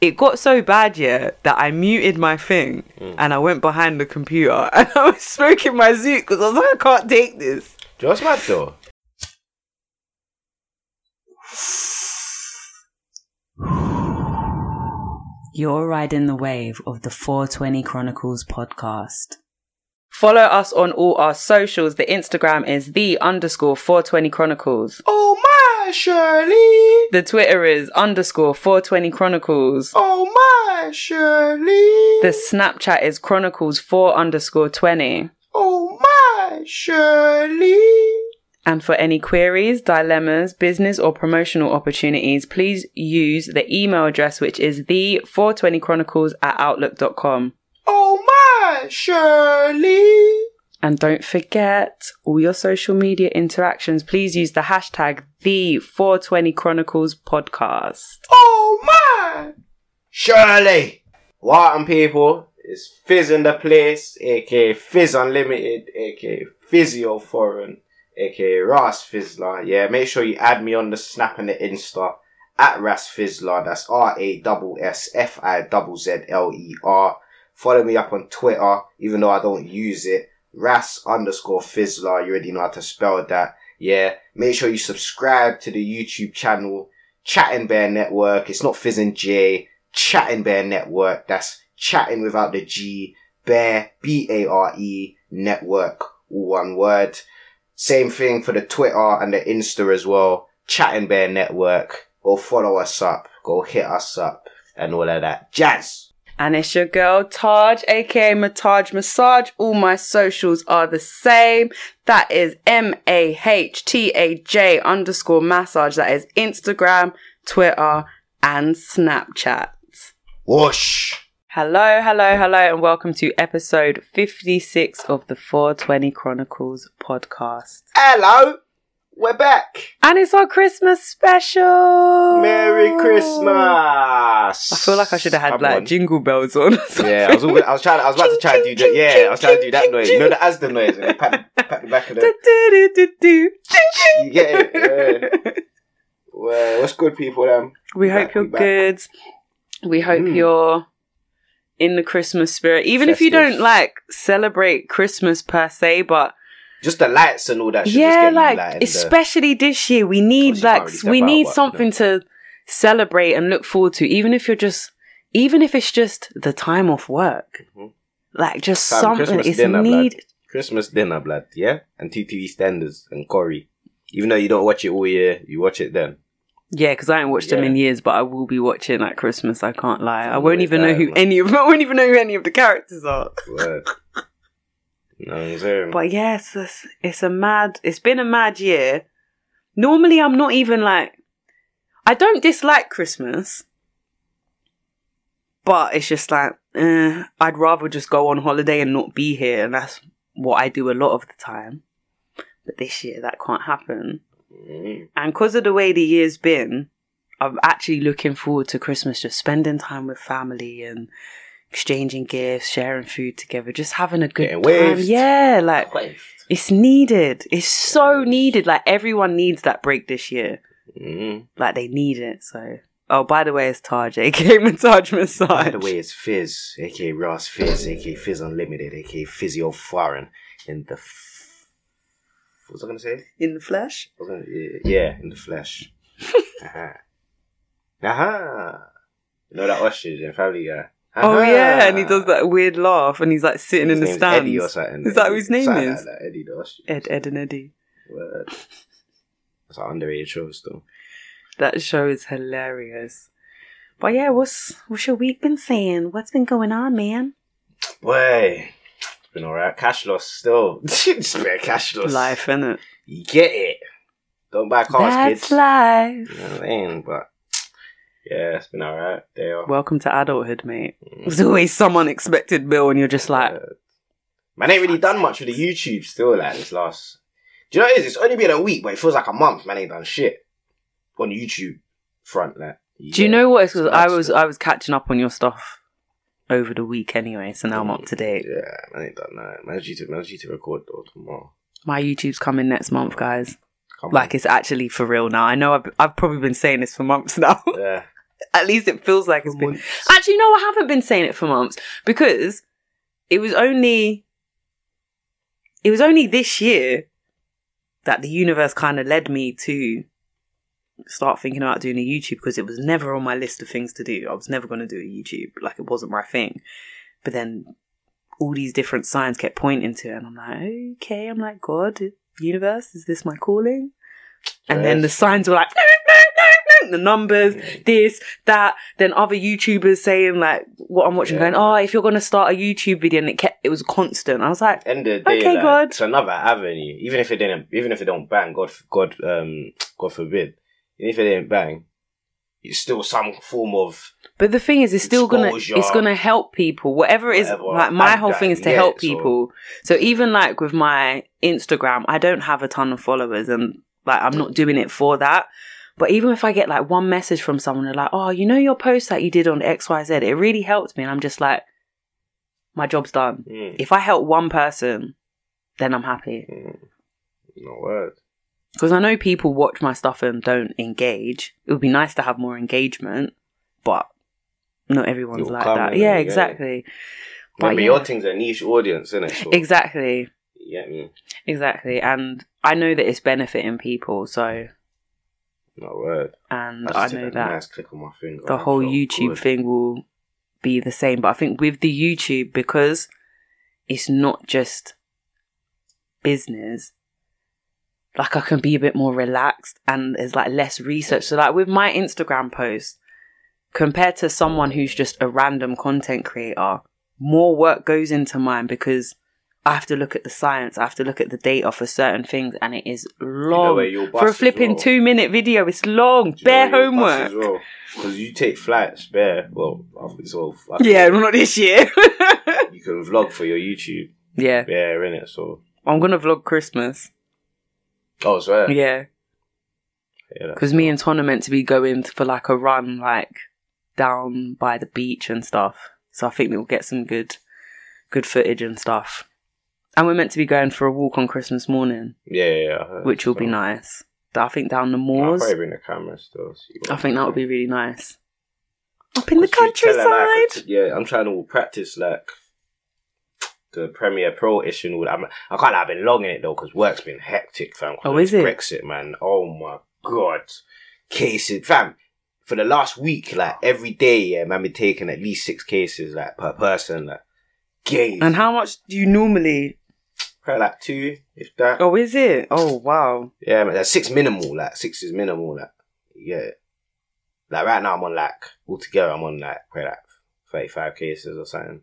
It got so bad, yeah, that I muted my thing mm. and I went behind the computer and I was smoking my zoot because I was like, I can't take this. Just you know what's mad though? You're riding the wave of the 420 Chronicles podcast. Follow us on all our socials. The Instagram is the underscore 420 Chronicles. Oh my Shirley! The Twitter is underscore 420 Chronicles. Oh my Shirley! The Snapchat is Chronicles 4 underscore 20. Oh my Shirley! And for any queries, dilemmas, business or promotional opportunities, please use the email address which is the 420chronicles at outlook.com. Oh my Shirley! And don't forget all your social media interactions, please use the hashtag the 420 Chronicles podcast. Oh my Shirley! Welcome people, it's Fizz in the place, aka Fizz Unlimited, aka Physio Foreign, aka Rass Fizzler. Yeah, make sure you add me on the Snap and the Insta at Rass Fizzler. That's R A S S F I Z Z L E R. Follow me up on Twitter, even though I don't use it. Rass underscore Fizzler. You already know how to spell that. Yeah. Make sure you subscribe to the YouTube channel, Chattin Bare Network. It's not Fizz and J. Chattin Bare Network. That's chatting without the G. Bare, B-A-R-E, network, one word. Same thing for the Twitter and the Insta as well. Chattin Bare Network. Go follow us up. Go hit us up and all of that. Jazz! And it's your girl Taj, aka Mahtaj Massage. All my socials are the same. That is M A H T A J underscore massage. That is Instagram, Twitter, and Snapchat. Whoosh! Hello, hello, hello, and welcome to episode 56 of the 420 Chronicles podcast. Hello! We're back! And it's our Christmas special! Merry Christmas! I feel like I should have had Come like on. jingle bells on. Yeah, I was, all, I was trying. I was about to try and do that. Yeah, I was trying to do that noise. You know the Asda noise. When pat, pat the back of the. You get it. Yeah. Well, what's good, people? Um, We hope back, you're good. We hope Mm. you're in the Christmas spirit. Even if you Festive. don't like celebrate Christmas per se, but just the lights and all that. Yeah, get like you, like in the- especially this year, we need like really we out, need but, something to celebrate and look forward to. Even if you're just, even if it's just the time off work, Mhm. like just something. Christmas It's dinner, need. blood. Christmas dinner, blood. Yeah, and TTV standards and Corrie. Even though you don't watch it all year, you watch it then. Yeah, because I haven't watched them in years, but I will be watching at Christmas. I can't lie. I won't even know who man. any of. I won't even know who any of the characters are. Word. no, I'm saying. But yes, it's, it's a mad. It's been a mad year. Normally, I'm not even like. I don't dislike Christmas, but it's just like eh, I'd rather just go on holiday and not be here, and that's what I do a lot of the time. But this year, that can't happen, Mm. and because of the way the year's been, I'm actually looking forward to Christmas, just spending time with family and exchanging gifts, sharing food together, just having a good Getting time. waved. Yeah, like Waved. it's needed. It's so needed. Like everyone needs that break this year. Mm. Like they need it. So. Oh, by the way, it's Taj, aka Massage Massage. By the way, it's Fizz, aka Ross Fizz, aka Fizz Unlimited, aka Physio Foreign, in the. F- what was I gonna say? in the flesh. I was gonna, yeah, in the flesh. Aha. Aha. You know that ostrich in Family Guy? Oh Aha. yeah, and he does that weird laugh, and he's like sitting His in the stands. Eddie or something. Is that who his name something is? Like Eddie ostrich. Ed, Ed, and Eddie. Word. That's an underrated show still. That show is hilarious. But yeah, what's what's your week been saying? What's been going on, man? Boy, it's been alright. Cash loss still. Bit of cash loss. Life, innit? You get it. Don't buy cars, That's kids. life. You know what I mean? But yeah, it's been alright. Welcome to adulthood, mate. Mm. There's always some unexpected bill, and you're just like, man, ain't really done much with the YouTube still. Like this last. Do you know what it is? It's only been a week, but it feels like a month. Man, ain't done shit on YouTube front. Like, Do you know what? It's 'cause It's I was. I was catching up on your stuff over the week anyway, so now I'm up mm. to date. Yeah, man, ain't done that. Man, due to man, due to record though tomorrow. My YouTube's coming next month, guys. Come Like it's actually for real now. I know I've I've probably been saying this for months now. yeah. At least it feels like it's been. Actually, no, I haven't been saying it for months because it was only it was only this year that the universe kind of led me to start thinking about doing a YouTube because it was never on my list of things to do. I was never going to do a YouTube, like it wasn't my thing. But then all these different signs kept pointing to it, and I'm like, okay, I'm like, God, universe, is this my calling? And then the signs were like, no, no, no, no, the numbers, this, that. Then other YouTubers saying like what I'm watching, Yeah. going, oh, if you're gonna start a YouTube video, and it kept, it was constant. I was like, End of the day, Okay, like, God. it's another avenue. Even if it didn't, even if it don't bang, God, God, um, God forbid. Even if it didn't bang, it's still some form of but the thing is, it's still gonna, it's gonna help people. Whatever it is, Whatever. like my And whole thing is to yeah, help so- people. So even like with my Instagram, I don't have a ton of followers, and like I'm not doing it for that. But even if I get like one message from someone, they're like, "Oh, you know your post that you did on X Y Z, it really helped me," and I'm just like, "My job's done." mm, If I help one person, then I'm happy. mm, no word. Because I know people watch my stuff and don't engage. It would be nice to have more engagement, but not everyone's It'll like that. Yeah, yeah. exactly. But Remember, yeah. your thing's a niche audience, isn't it? So, Exactly. Me? Exactly. And I know that it's benefiting people, so No word. and I, I know that Nice click on my finger. the whole YouTube good. thing will be the same. But I think with the YouTube, because it's not just business, like I can be a bit more relaxed and there's like less research. So like with my Instagram post, compared to someone who's just a random content creator, more work goes into mine because I have to look at the science, I have to look at the data for certain things, and it is You know long. for a flipping well. two minute video, it's long, Do you bare where you'll bust homework. as well? Because you take flights, bare. Well, it's all. Yeah, not this year. You can vlog for your YouTube, yeah, bare in it. So, I'm gonna vlog Christmas. oh, swear. Yeah, Yeah, because me and Ton are meant to be going for like a run, like down by the beach and stuff. So I think we'll get some good, good footage and stuff. And we're meant to be going for a walk on Christmas morning, Yeah, yeah, yeah. I heard. which will be So, nice. I think down the I'll moors. probably bring the camera still. what I think that would be really nice. Up in the Because her, like, countryside. yeah, I'm trying to practice like the Premiere Pro issue. and all that. I'm, I can't. I've been long in it though because work's been hectic, fam. 'cause Oh, of is it? Brexit, man? Oh my god, cases, fam. For the last week, like every day, yeah, man, been taking at least six cases, like per person, like gays. And how much do you normally? Probably like two, if that. Oh, is it? Oh, wow. Yeah, man, that's six minimal. Like six is minimal. Like yeah, like right now I'm on like altogether I'm on like probably like thirty five cases or something.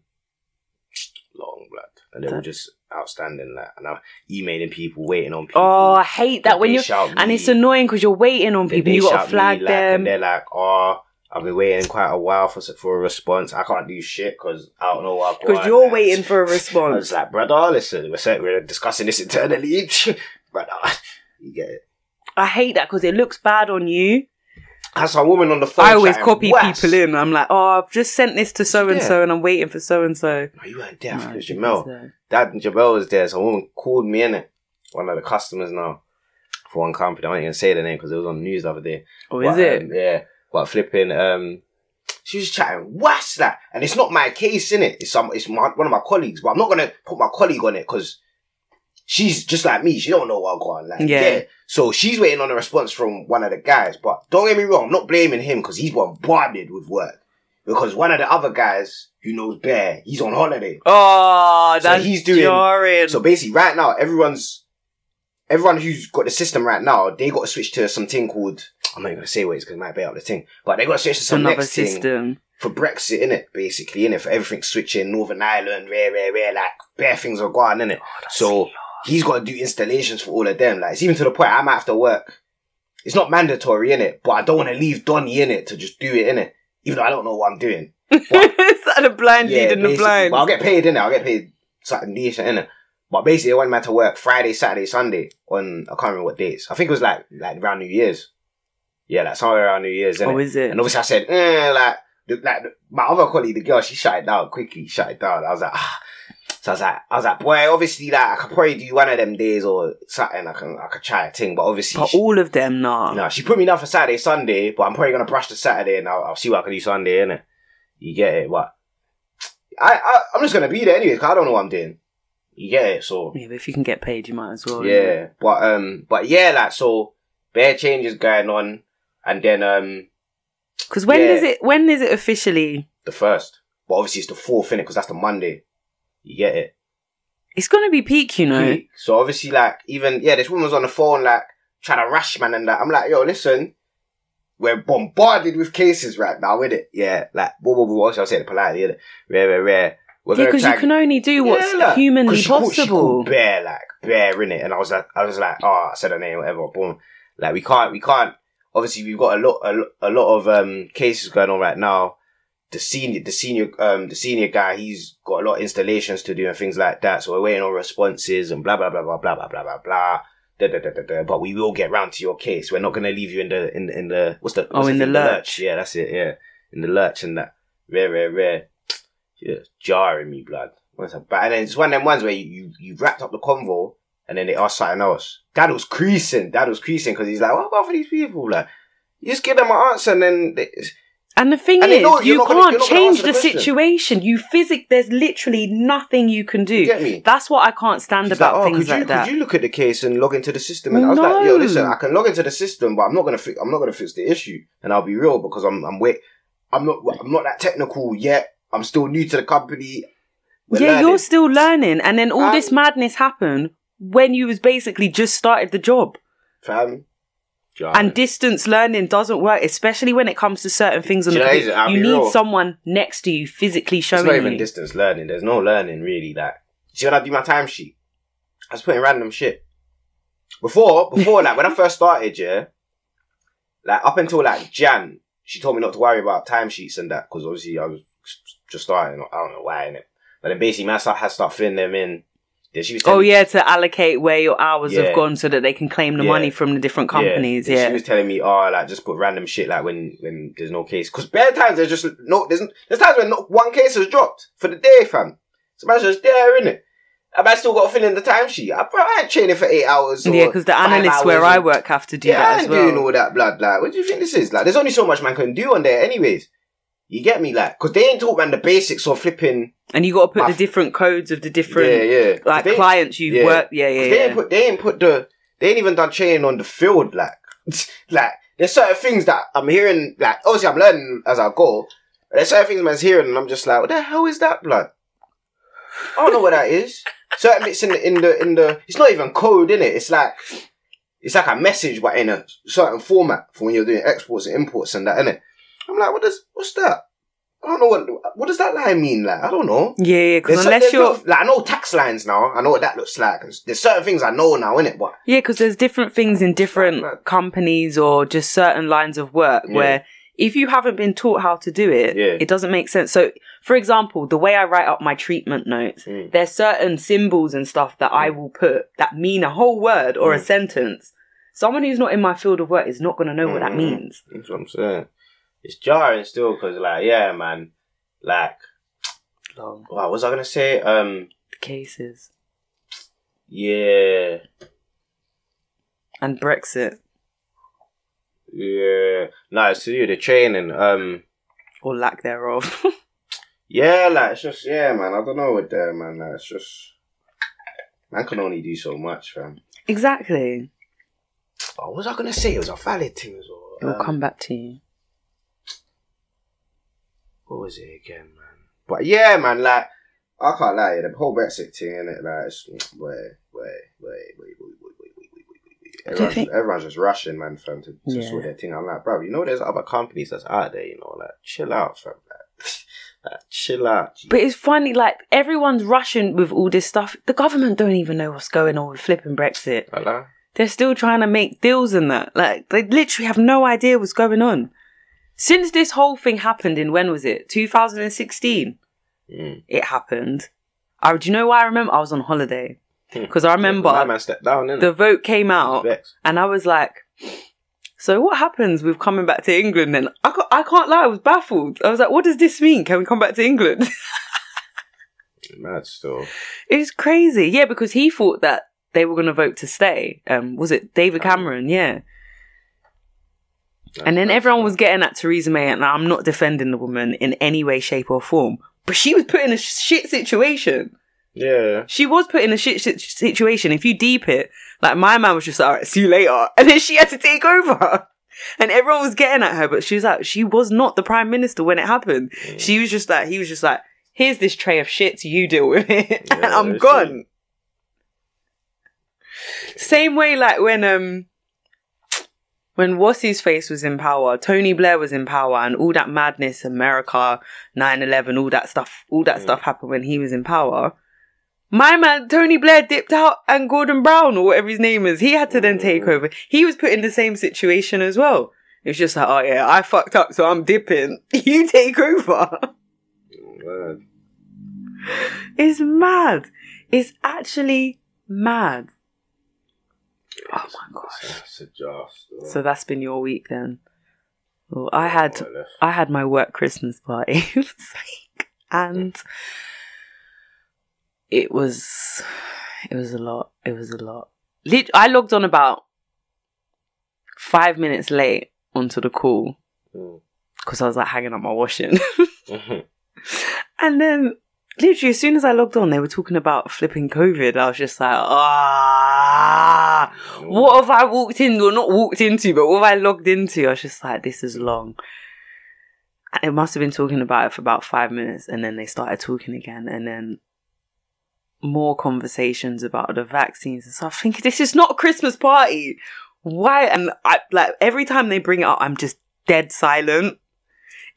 Long blood, and they were just outstanding. Like, and I'm emailing people, waiting on people. Oh, I hate that when you and me. it's annoying because you're waiting on people. You got to me, flag like, them. and they're like, "Oh, I've been waiting quite a while for for a response. I can't do shit because I don't know what Because you're waiting for a I was response. like, brother, listen, we're, we're discussing this internally, brother. You get it. I hate that because it looks bad on you. Saw a woman on the phone. I always copy whass. people in. I'm like, oh, I've just sent this to so and so, and I'm waiting for so and so. No, you weren't there. I think it was Jamel. Jamel. Dad and Jamel was there. So a woman called me in it. One of the customers now for one company. I'm not even say the name because it was on the news the other day. Oh, But, is it? um, yeah. But flipping, um, she was chatting, what's that? And it's not my case, in it. It's some, it's my, one of my colleagues, but I'm not gonna put my colleague on it because she's just like me. She don't know what I'm going. Like, Yeah. yeah. So she's waiting on a response from one of the guys. But don't get me wrong, I'm not blaming him because he's bombarded with work. Because one of the other guys who knows Bear, he's on holiday. Oh, So that's he's doing- jarring. So basically, right now, everyone's everyone who's got the system right now, they got to switch to something called. I'm not even gonna say what it is because it might be out the thing, but they got to switch to some another next thing system. for Brexit, in it, basically, in it, for everything switching, Northern Ireland, rare, rare, rare, like bare things are going, in it. so he's got to do installations for all of them. Like it's even to the point I might have to work. It's not mandatory in it, but I don't want to leave Donny in it to just do it in it, even though I don't know what I'm doing. it's like the blind lead in the blind. But I'll get paid in it. I'll get paid something decent in it. But basically, I went man to work Friday, Saturday, Sunday on I can't remember what dates. I think it was like like around New Year's. Yeah, like somewhere around New Year's. Oh, is it? And obviously, I said, eh, like, the, like the, my other colleague, the girl, she shut it down quickly. Shut it down. I was like, ah. So I was like, I was like, boy, obviously, like, I could probably do one of them days or something. I can, I could try a thing, but obviously, But she, all of them, nah. no, she put me down for Saturday, Sunday, but I'm probably gonna brush the Saturday and I'll, I'll see what I can do Sunday, innit? You get it? But I, I, I'm just gonna be there anyway, cause I don't know what I'm doing. You get it? So Yeah, but if you can get paid, you might as well. yeah, but um, but yeah, like so, bare changes going on, and then um, Because when Yeah. is it? When is it officially? the first, but obviously it's the fourth, innit? Because that's the Monday. You get it? It's gonna be peak, you know. Peak. So obviously, like, even yeah, this woman was on the phone, like, trying to rush man and that. I'm like, yo, listen, we're bombarded with cases right now, with it. Yeah, like, what whoa, whoa, I'll say it politely? Rare, rare, rare. We're Yeah, because you can only do what's Yeah, like, humanly she she possible. called bare, like, bear in it, and I was like, I was like, oh, I said her name, whatever, boom. Like, we can't, we can't. Obviously, we've got a lot, a, a lot of um cases going on right now. The senior, the senior, um, the senior guy, he's got a lot of installations to do and things like that. So we're waiting on responses and blah blah blah blah blah blah blah blah blah. Da, da, da, da, da. But we will get round to your case. We're not going to leave you in the in the, in the what's the Oh, what's in the thing? lurch. Yeah, that's it. Yeah, in the lurch and that. Rare, rare, rare. Yeah, jarring me, blood. But and then it's one of them ones where you, you you wrapped up the convo and then they asked something else. Dad was creasing. Dad was creasing because he's like, what about for these people? Like, you just give them an answer and then they, And the thing And is, know you can't gonna change the, the situation. You physic, there's literally nothing you can do. you get me. That's what I can't stand She's about like, oh, things could you, like that. Could you look at the case and log into the system? And I was like, yo, listen, I can log into the system, but I'm not gonna, fi- I'm not gonna fix the issue. And I'll be real because I'm, I'm wait, I'm not, I'm not that technical yet. I'm still new to the company. We're yeah, learning. you're still learning, and then all this Um, madness happened when you was basically just started the job. fam. And distance learning doesn't work, especially when it comes to certain things on Do the you know, computer. is it- I'll You need real. someone next to you physically it's showing not even you. distance learning. There's no learning really. Like, see when I do my timesheet, I was putting random shit. Before, before, like when I first started, yeah, like up until like Jan, she told me not to worry about timesheets and that because obviously I was just starting. I don't know why, innit? But then basically, man, I start, had to start filling them in. Then she was Oh yeah, to allocate where your hours Yeah. have gone so that they can claim the Yeah. money from the different companies. Yeah. Yeah, She was telling me, oh, like just put random shit like when when there's no case. Because bare times there's just no there's there's times when not one case has dropped for the day, fam. So man's just there, innit? And I still got to fill in the timesheet. I, I ain't training for eight hours. Or yeah, because the analysts where hours I work have to do yeah, I that ain't as well. doing all that blood. Like, what do you think this is? Like, there's only so much man can do on there, anyways. You get me, like, because they ain't talk man the basics of flipping. and you got to put the different codes of the different yeah, yeah. like They- clients you've yeah. worked. Yeah, yeah, 'Cause They yeah. ain't put they ain't put the they ain't even done training on the field like like there's certain things that I'm hearing like obviously I'm learning as I go. But there's certain things man's hearing and I'm just like, what the hell is that blood? I don't know what that is. Certain bits in the in the in the it's not even code in it. It's like it's like a message but in a certain format for when you're doing exports and imports and that, innit? I'm like, what does what's that? I don't know what what does that line mean, like I don't know. yeah, yeah. Because unless you're like I know tax lines now. I know what that looks like. There's certain things I know now, innit? But Yeah, because there's different things in different Right. companies or just certain lines of work Yeah. where if you haven't been taught how to do it, Yeah. it doesn't make sense. So, for example, the way I write up my treatment notes, Mm. there's certain symbols and stuff that I will put that mean a whole word or a Mm. sentence. Someone who's not in my field of work is not going to know what that Mm. means. That's what I'm saying. It's jarring still because, like, yeah, man. Like, Long what was I gonna say? Um, cases yeah, and Brexit yeah. No, it's to do with the training. Um, or lack thereof. yeah, like it's just yeah, man. I don't know what there, man. Like, it's just man can only do so much, fam. exactly. Oh, what was I gonna say? It was a valid thing as well. It will Um, come back to you. What was it again, man? But yeah, man, like I can't lie, the whole Brexit thing, innit? Like, it's, wait, wait, wait, wait, wait, wait, wait, wait, wait, wait, wait, wait. Everyone's, think- everyone's just rushing, man, fam, to, to Yeah. sort their thing. I'm like, bro, you know, there's other companies that's out there, you know, like, chill out, fam, like, like chill out. G. But it's funny, like everyone's rushing with all this stuff. The government don't even know what's going on with flipping Brexit. Voilà. They're still trying to make deals in that. Like they literally have no idea what's going on. Since this whole thing happened in when was it? 2016. Mm. It happened. I, do you know why I remember? I was on holiday Hmm. because I remember stepped down, the vote came out and I was like, so what happens with coming back to England then? I, ca- I can't lie, I was baffled. I was like, what does this mean? Can we come back to England? Mad still. It's crazy. Yeah, because he thought that they were going to vote to stay. Um, was it David Cameron. Cameron? Yeah. And then everyone was getting at Theresa May, and I'm not defending the woman in any way, shape, or form, but she was put in a shit situation. Yeah. She was put in a shit, shit situation. If you deep it, like my man was just like, all right, see you later. And then she had to take over. And everyone was getting at her, but she was like, she was not the prime minister when it happened. Mm. She was just like, he was just like, here's this tray of shits, you deal with it. and I'm gone. Same way like when, um, when what's his face was in power, Tony Blair was in power, and all that madness, America, 9-11, all that stuff, all that Mm. stuff happened when he was in power. My man, Tony Blair dipped out and Gordon Brown or whatever his name is, he had to then take Mm. over. He was put in the same situation as well. It was just like, oh yeah, I fucked up, so I'm dipping. You take over. Mad. It's mad. It's actually mad. Oh my gosh. That's a jar. So that's been your week then. Well, I had? I had my work Christmas party and it was it was a lot. It was a lot. I logged on about five minutes late onto the call Mm. because I was like hanging up my washing, and then literally as soon as I logged on, they were talking about flipping COVID. I was just like, ah, what have I walked in or not walked into, but what have I logged into? I was just like, this is long. It must have been talking about it for about five minutes, and then they started talking again, and then more conversations about the vaccines and stuff. Thinking this is not a Christmas party. Why? And I like every time they bring it up, I'm just dead silent.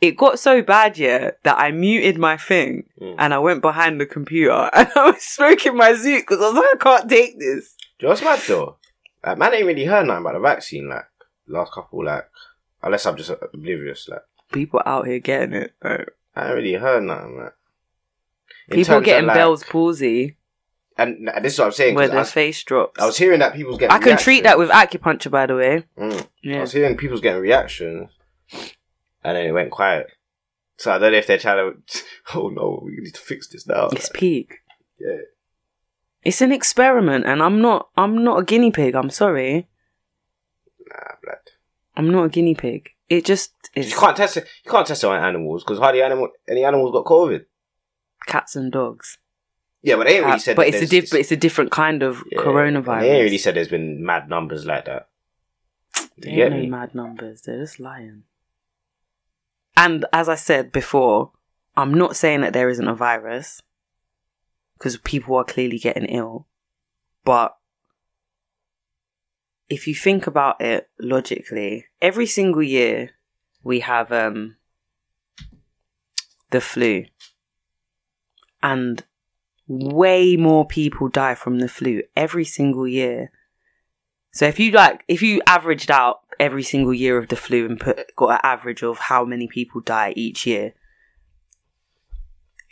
It got so bad, yeah, that I muted my thing Mm. and I went behind the computer and I was smoking my zoot because I was like, I can't take this. Do you know what's mad though? Like, man ain't really heard nothing about the vaccine, like, last couple, like, unless I'm just oblivious, like, People out here getting it. though. I ain't really heard nothing, like. In People terms of, getting like- Bell's palsy And, and this is what I'm saying, where their was, face drops. I was hearing that people's getting I can treat that with acupuncture, by the way. Mm. I was hearing people's getting reactions, and then it went quiet. So I don't know if they're trying to. Oh no, we need to fix this now. It's peak. yeah, It's an experiment, and I'm not. I'm not a guinea pig. I'm sorry. nah, blood. I'm not a guinea pig. It just is You can't test it. You can't test it on animals because hardly animal any animals got COVID. cats and dogs. Yeah, but they ain't really Uh, said. but it's a diff- but it's a different kind of yeah, coronavirus. They ain't really said there's been mad numbers like that. They ain't no mad numbers. They're just lying. And as I said before, I'm not saying that there isn't a virus because people are clearly getting ill. But if you think about it logically, every single year we have um the flu. And way more people die from the flu every single year so if you like, if you averaged out every single year of the flu and put got an average of how many people die each year,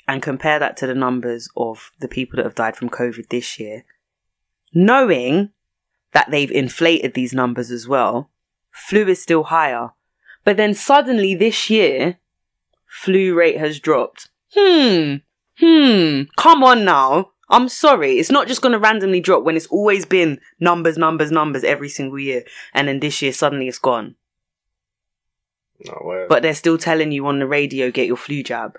and compare that to the numbers of the people that have died from COVID this year, knowing that they've inflated these numbers as well, flu is still higher. But then suddenly this year, flu rate has dropped. Hmm. Hmm. Come on now. I'm sorry. It's not just going to randomly drop when it's always been numbers, numbers, numbers every single year. And then this year, suddenly it's gone. No, But they're still telling you on the radio, get your flu jab.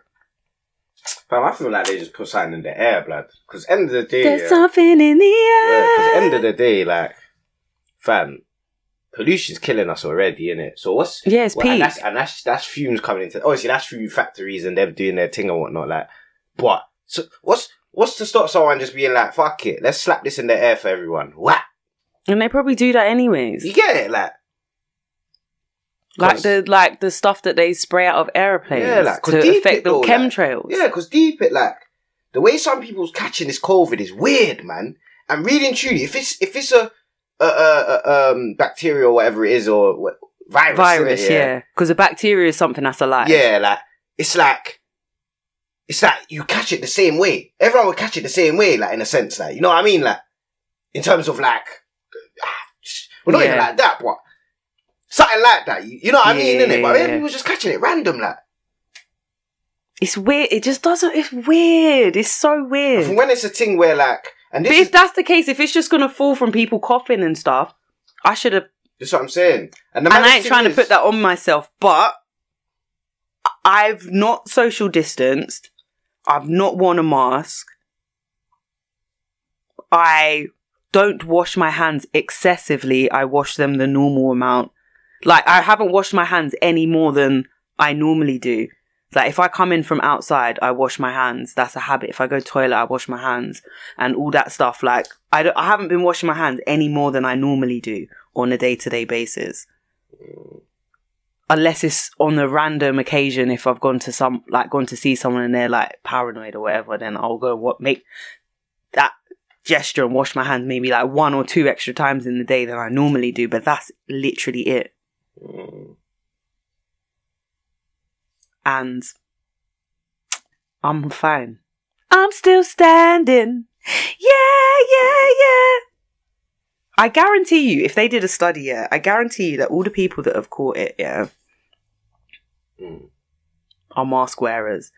fam, I feel like they just put something in the air, blood. Because end of the day, There's yeah, something in the Yeah, 'cause air. end of the day, like, fam, pollution's killing us already, isn't it? So what's Yeah, it's well, and that's and that's that's fumes coming into obviously that's through factories and them doing their thing and whatnot. Like, but so what's what's to stop someone just being like, fuck it, let's slap this in the air for everyone. What and they probably do that anyways. you get it? Like, Like the like the stuff that they spray out of airplanes Yeah, like, to affect the though, like- chemtrails. yeah, because deep it like the way some people's catching this COVID is weird, man. And really and truly, if it's if it's a a, a, a um bacteria or whatever it is or what, virus, Virus, innit? yeah. Because a bacteria is something that's alive. Yeah, like it's like it's like you catch it the same way. Everyone would catch it the same way, like in a sense, like you know what I mean, like in terms of like, well, not even like that, but something like that. You, you know what I mean, Yeah, innit? But yeah, yeah, yeah. people just catching it random, like It's weird. It just doesn't. It's weird. It's so weird. When it's a thing where like, and this But is if that's the case, if it's just gonna fall from people coughing and stuff, I should have. That's what I'm saying. And, the And I ain't trying to put that on myself, but I've not social distanced. I've not worn a mask. I don't wash my hands excessively. I wash them the normal amount. Like I haven't washed my hands any more than I normally do. Like if I come in from outside, I wash my hands. That's a habit. If I go toilet, I wash my hands and all that stuff. Like I, don't, I haven't been washing my hands any more than I normally do on a day to day basis. Unless it's on a random occasion, if I've gone to some like gone to see someone and they're like paranoid or whatever, then I'll go what make that gesture and wash my hands maybe like one or two extra times in the day than I normally do. But that's literally it. Mm. and I'm fine. I'm still standing. Yeah, yeah, yeah. I guarantee you, if they did a study, yeah, I guarantee you that all the people that have caught it, yeah, Mm. are mask wearers.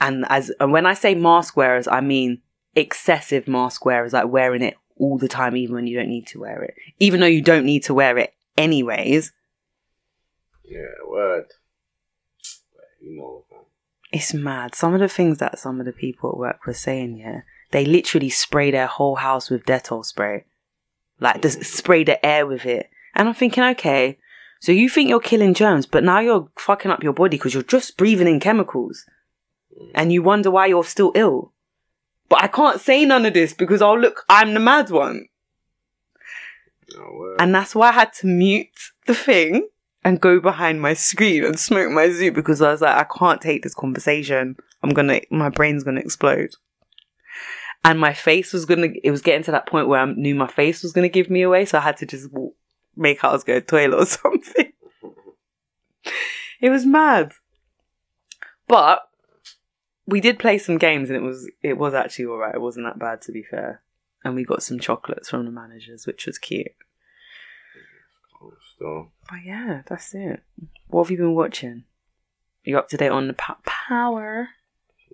And as and when I say mask wearers, I mean excessive mask wearers, like wearing it all the time, even when you don't need to wear it. Even though you don't need to wear it anyways, Yeah, word. You know. It's mad. Some of the things that some of the people at work were saying, yeah, they literally spray their whole house with Dettol spray. Like, just spray the air with it. And I'm thinking, okay, so you think you're killing germs, but now you're fucking up your body because you're just breathing in chemicals. And you wonder why you're still ill. But I can't say none of this because I'll look, I'm the mad one. Oh, no, word. And that's why I had to mute the thing and go behind my screen and smoke my zoo because I was like, I can't take this conversation. I'm gonna, my brain's gonna explode. And my face was gonna, it was getting to that point where I knew my face was gonna give me away, so I had to just walk, make out go was going to the toilet or something. it was mad. But we did play some games and it was, it was actually alright. It wasn't that bad to be fair. And we got some chocolates from the managers, which was cute. Oh, still. But yeah, that's it. What have you been watching? You up to date on the po- power?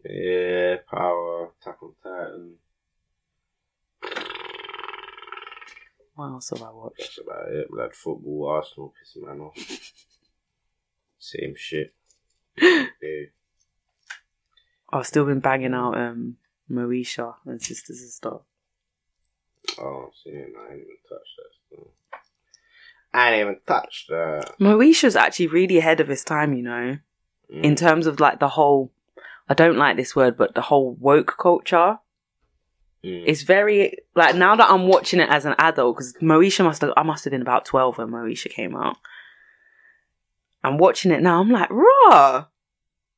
Yeah, Power, Attack on Titan. What else have I watched? That's about it. Blood football, Arsenal, pissing man off. Same shit. yeah. I've still been banging out um Moesha and Sisters and stuff. Oh, see, I ain't even touched that still. I ain't even touched that. Moesha's actually really ahead of his time, you know, Mm. in terms of like the whole. I don't like this word, but the whole woke culture. Mm. It's very like now that I'm watching it as an adult because Moesha must have I must have been about twelve when Moesha came out. I'm watching it now. I'm like raw,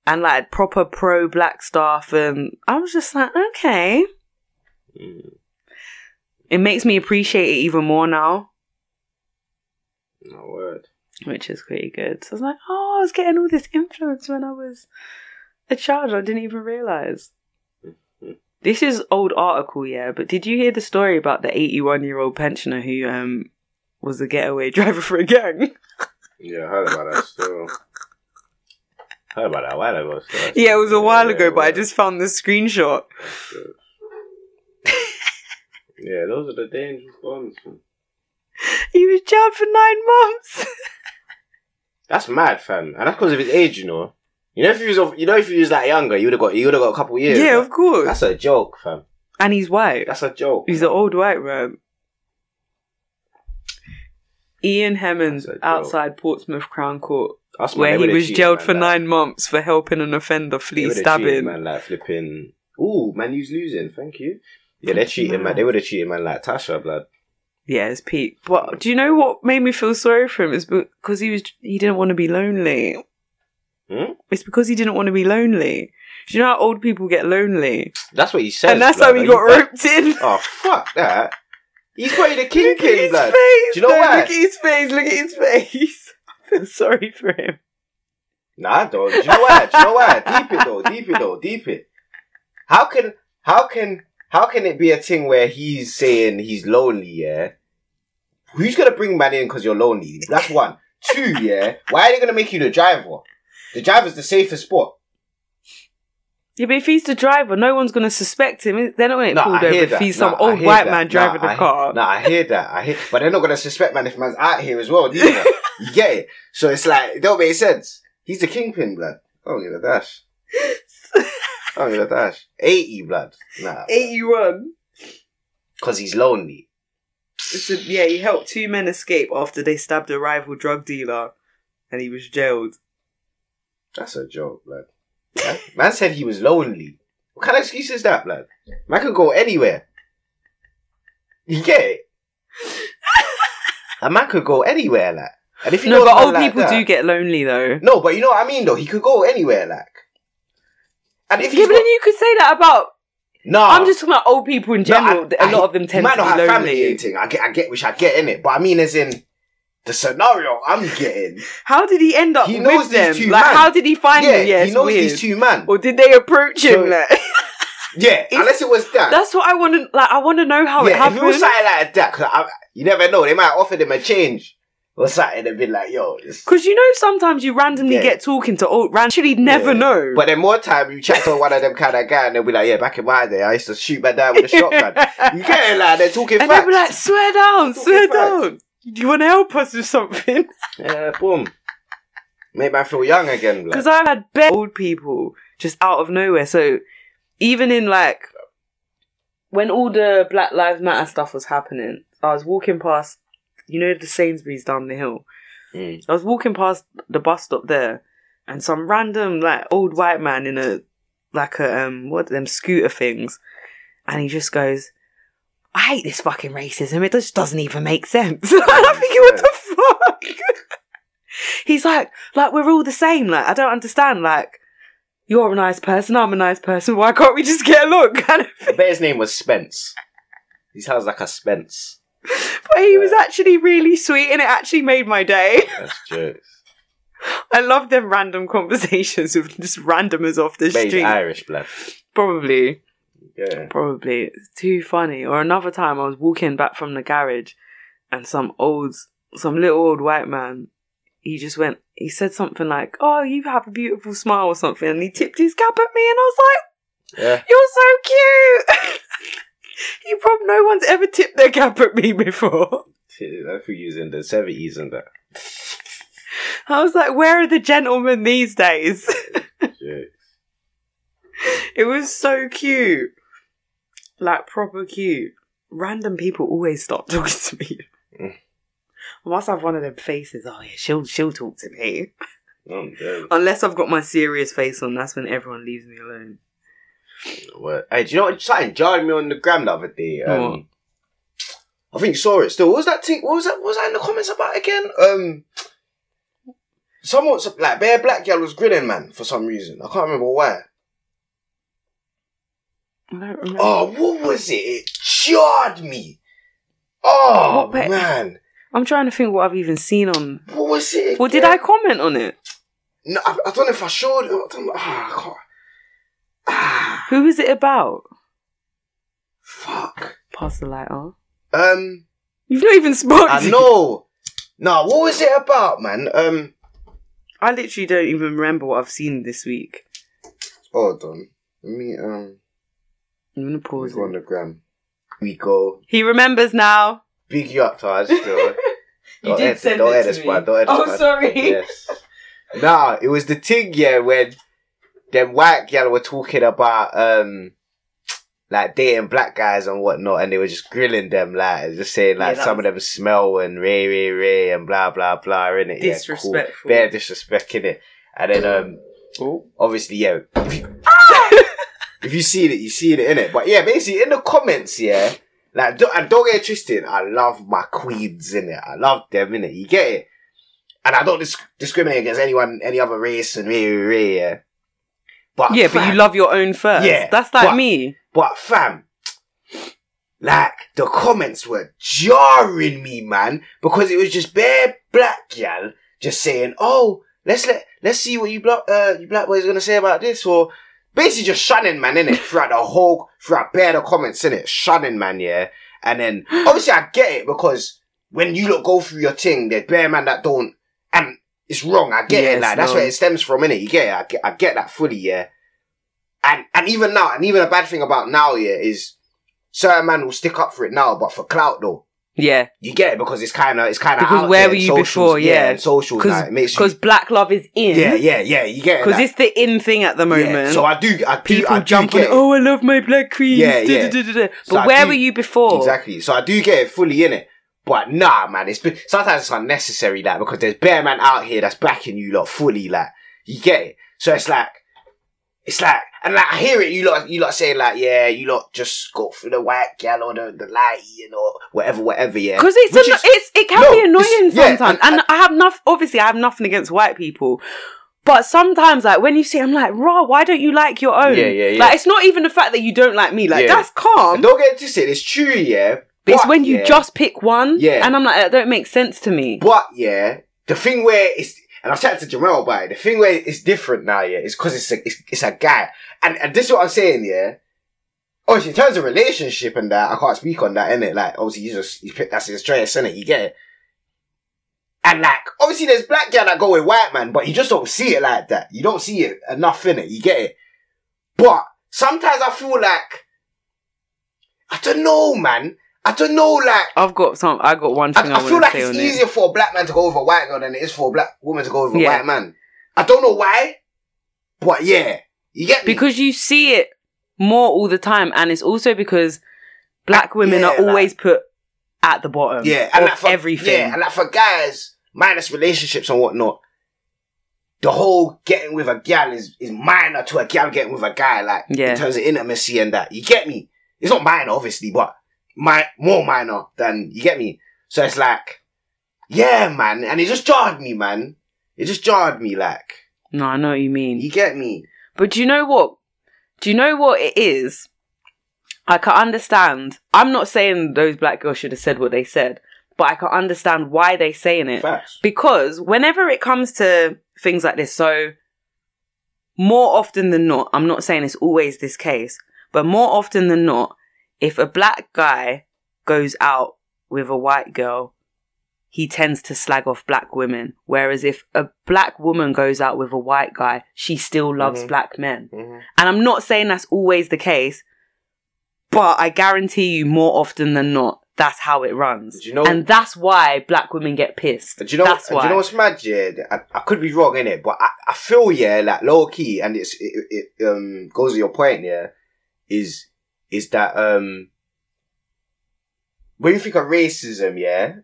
and like proper pro black stuff, and I was just like, okay, Mm. it makes me appreciate it even more now, No word. which is pretty good. So I was like, oh, I was getting all this influence when I was a child. I didn't even realize. This is old article, yeah, but did you hear the story about the 81 year old pensioner who um was a getaway driver for a gang? Yeah, I heard about that still. heard about that a while ago. Still. yeah, it was a while ago, but I just found the screenshot. Yeah, those are the dangerous ones. He was jailed for nine months. That's mad, fam, and that's because of his age, you know. You know, if he was, of- you know, if he was that younger, you would have got, you would have got a couple years. yeah, of course. That's a joke, fam. and he's white. That's a joke. He's an old white man. Ian Hemmons That's a joke. outside Portsmouth Crown Court, That's where he was jailed for nine months for helping an offender flee stabbing. man, like flipping. Ooh, man, you's losing. Thank you. Yeah, they're cheating, man. They would have cheated, man, like Tasha, blood. Yeah, it's Pete. But do you know what made me feel sorry for him? Is because he was he didn't want to be lonely. Hmm? It's because he didn't want to be lonely. Do you know how old people get lonely? That's what he said. and that's how he got roped in. Oh fuck that! He's probably the Look at his blood. face. Do you know no. Look at his face. Look at his face. I feel sorry for him. Nah, don't. Do you know why? Do you know why? Deep it though. Deep it though. Deep it. How can how can how can it be a thing where he's saying he's lonely? Yeah. Who's gonna bring man in because you're lonely? That's one. Two. Yeah. Why are they gonna make you the driver? The driver's the safest spot. Yeah, but if he's the driver, no one's gonna suspect him. They're not gonna get No, pulled I over if he's No, some I old white that. man No, driving I the car. No, I hear that. I hear, but they're not gonna suspect man if man's out here as well. You, know? you get it? So it's like it don't make sense. He's the kingpin, blood. I don't give a dash. I don't give a dash. Eighty, blood. Nah, Eighty-one. because he's lonely. A, yeah, he helped two men escape after they stabbed a rival drug dealer, and he was jailed. That's a joke, blood. Man, man said he was lonely. What kind of excuse is that, blood? Man could go anywhere. You get it? A man could go anywhere, like. And if you No, know but old like people that- do get lonely though. No, but you know what I mean, though. He could go anywhere, like. And if Yeah, but then you could say that about. no, I'm just talking about old people in general. a a lot of them tend might to be not have family lonely. and thing. I get, I get, which I get in it. But I mean, as in the scenario I'm getting. How did he end up He knows with them? these two like, man. how did he find yeah, them? Yeah, he it's knows weird. these two man. Or did they approach him? So- like? yeah, unless it was that. That's what I want to like. I want to know how it yeah, if it was happened. something like that, 'cause I, you never know. They might offer them a change or something and be like, "Yo." Because you know, sometimes you randomly Yeah. get talking to old. Ran- actually, never Yeah. know. But then more time you chat to one of them kind of guy and they'll be like, "Yeah, back in my day, I used to shoot my dad with a shotgun." You get it, like they're talking and they'll be like, "Swear down, swear facts. down. Do you want to help us with something?" yeah, boom. Make man feel young again. Because I've had bare old people just out of nowhere. So even in like when all the Black Lives Matter stuff was happening, I was walking past, you know, the Sainsbury's down the hill. Mm. I was walking past the bus stop there, and some random like old white man in a like a um what them scooter things, and he just goes. I hate this fucking racism. It just doesn't even make sense. I'm thinking, what the fuck? He's like, like we're all the same. Like I don't understand. Like you're a nice person, I'm a nice person. Why can't we just get along? Kind of. I bet his name was Spence. He sounds like a Spence. But he was actually really sweet, and it actually made my day. That's jokes. I love them random conversations with just randomers off the he's street. Irish blood. Probably, Yeah. probably. It's too funny. Or another time, I was walking back from the garage, and some old, some little old white man. He just went. He said something like, "Oh, you have a beautiful smile" or something, and he tipped his cap at me, and I was like. Yeah. You're so cute. you probably no one's ever tipped their cap at me before. I think was in the seventies and that. I was like, where are the gentlemen these days? It was so cute, like proper cute. Random people always stop talking to me. Mm. I must have one of them faces. Oh yeah, she'll she'll talk to me. I'm. Unless I've got my serious face on, that's when everyone leaves me alone. What? Hey, do you know what? Something jarred me on the gram the other day. Um? I think you saw it still. What was that thing? What was that? What was that in the comments about again? Um, someone like bare black girl was grinning, man, for some reason. I can't remember why. I don't remember. Oh, what was it? It jarred me. Oh What bit? man, I'm trying to think what I've even seen on. what was it? Well, did again? I comment on it? No, I, I don't know if I showed. I don't know. Ah, I can't. Ah, Who is it about? fuck. Pass the light on. Um, You've not even spoken. I know. No, what was it about, man? Um, I literally don't even remember what I've seen this week. hold on. Let me um. I'm gonna pause. Go on the gram. We go. He remembers now. Big you up, Taj. Still. You Don't did edit- send don't it edit to me. don't edit oh, spot. sorry. Yes. Nah, it was the thing, yeah, when them white gal were talking about um like dating black guys and whatnot, and they were just grilling them, like just saying like Yeah, some was- of them smell and ray ray ray and blah blah blah in it. Disrespectful. Yeah, cool. Bare disrespect in it. And then um Oh. obviously yeah. If you, see it, you see it in it. But yeah, basically in the comments, yeah. Like, don't, and don't get it twisted. I love my queens in it. I love them in it. You get it. And I don't dis- discriminate against anyone, any other race and rah, rah, yeah. But Yeah, but you love your own first. Yeah, That's like but- me. But fam, like the comments were jarring me, man, because it was just bare black gal just saying, "Oh, let's let let's see what you black uh you black boys gonna say about this," or basically just shunning man in it throughout the whole throughout bare the comments in it, shunning man, yeah. And then obviously I get it because when you look go through your thing, there's bare man that don't, and it's wrong. I get it, Yes, like that's no. where it stems from, innit? You get it. I get, I get that fully, yeah. And And even now, and even a bad thing about now, yeah, is certain man will stick up for it now, but for clout though. Yeah. You get it because it's kind of it's kind of Because where were you before? Yeah. socials now. It Because black love is in. yeah, yeah, yeah. You get it. Because it's the in thing at the moment. yeah. So I do, I do, People I do jump on it. Oh, I love my black queen. Yeah, yeah. da-da-da-da-da. But So where do- were you before? Exactly. So I do get it fully in it. But nah, man, it's been, sometimes it's unnecessary, like, because there's bare man out here that's backing you lot fully, like, you get it. So it's like, it's like, and like, I hear it, you lot, you lot saying like, yeah, you lot just go for the white gal or the, the light, you know, whatever, whatever, yeah. Because it's, anno- is- it's it can No, be it's- annoying yeah, sometimes, and- and, I have nothing. Obviously, I have nothing against white people, but sometimes, like when you see, I'm like, raw. Why don't you like your own? Yeah, yeah, yeah. Like it's not even the fact that you don't like me. Like Yeah. that's calm. And don't get to twisted, it's true, yeah. It's but, when you yeah, just pick one. Yeah. and I'm like, that don't make sense to me. But yeah, the thing where it's and I've chatted to Jamal about it. The thing where it's different now, yeah, is because it's a it's, it's a guy, and and this is what I'm saying, yeah. Obviously, in terms of relationship and that, I can't speak on that, innit? Like, obviously, you just you pick that's his choice, innit? You get it. And like, obviously, there's black guy that go with white man, but you just don't see it like that. You don't see it enough in it. You get it. But sometimes I feel like I don't know, man. I don't know, like. I've got some. I got one thing I, I want feel like it's easier it. for a black man to go over a white girl than it is for a black woman to go over a Yeah. white man. I don't know why, but yeah, you get me. Because you see it more all the time, and it's also because black women yeah, are like- always put at the bottom. yeah, and of like for, everything. Yeah, and like for guys, minus relationships and whatnot, the whole getting with a gal is is minor to a gal getting with a guy. Like Yeah. in terms of intimacy and that, you get me. It's not minor, obviously, but my more minor than you get me. So it's like, yeah, man, and it just jarred me, man. It just jarred me, like no, I know what you mean. you get me. But do you know what? Do you know what it is? I can understand. I'm not saying those black girls should have said what they said, but I can understand why they're saying it. Facts. Because whenever it comes to things like this, so more often than not, I'm not saying it's always this case, but more often than not, if a black guy goes out with a white girl, he tends to slag off black women. Whereas if a black woman goes out with a white guy, she still loves Mhm. black men. Mhm. And I'm not saying that's always the case, but I guarantee you more often than not, that's how it runs. Do you know- and that's why black women get pissed. Do you know? That's do you know what's mad? Yeah, I, I could be wrong in it, but I, I feel yeah, like low key, and it's it, it um goes to your point. Yeah, is is that um when you think of racism, yeah,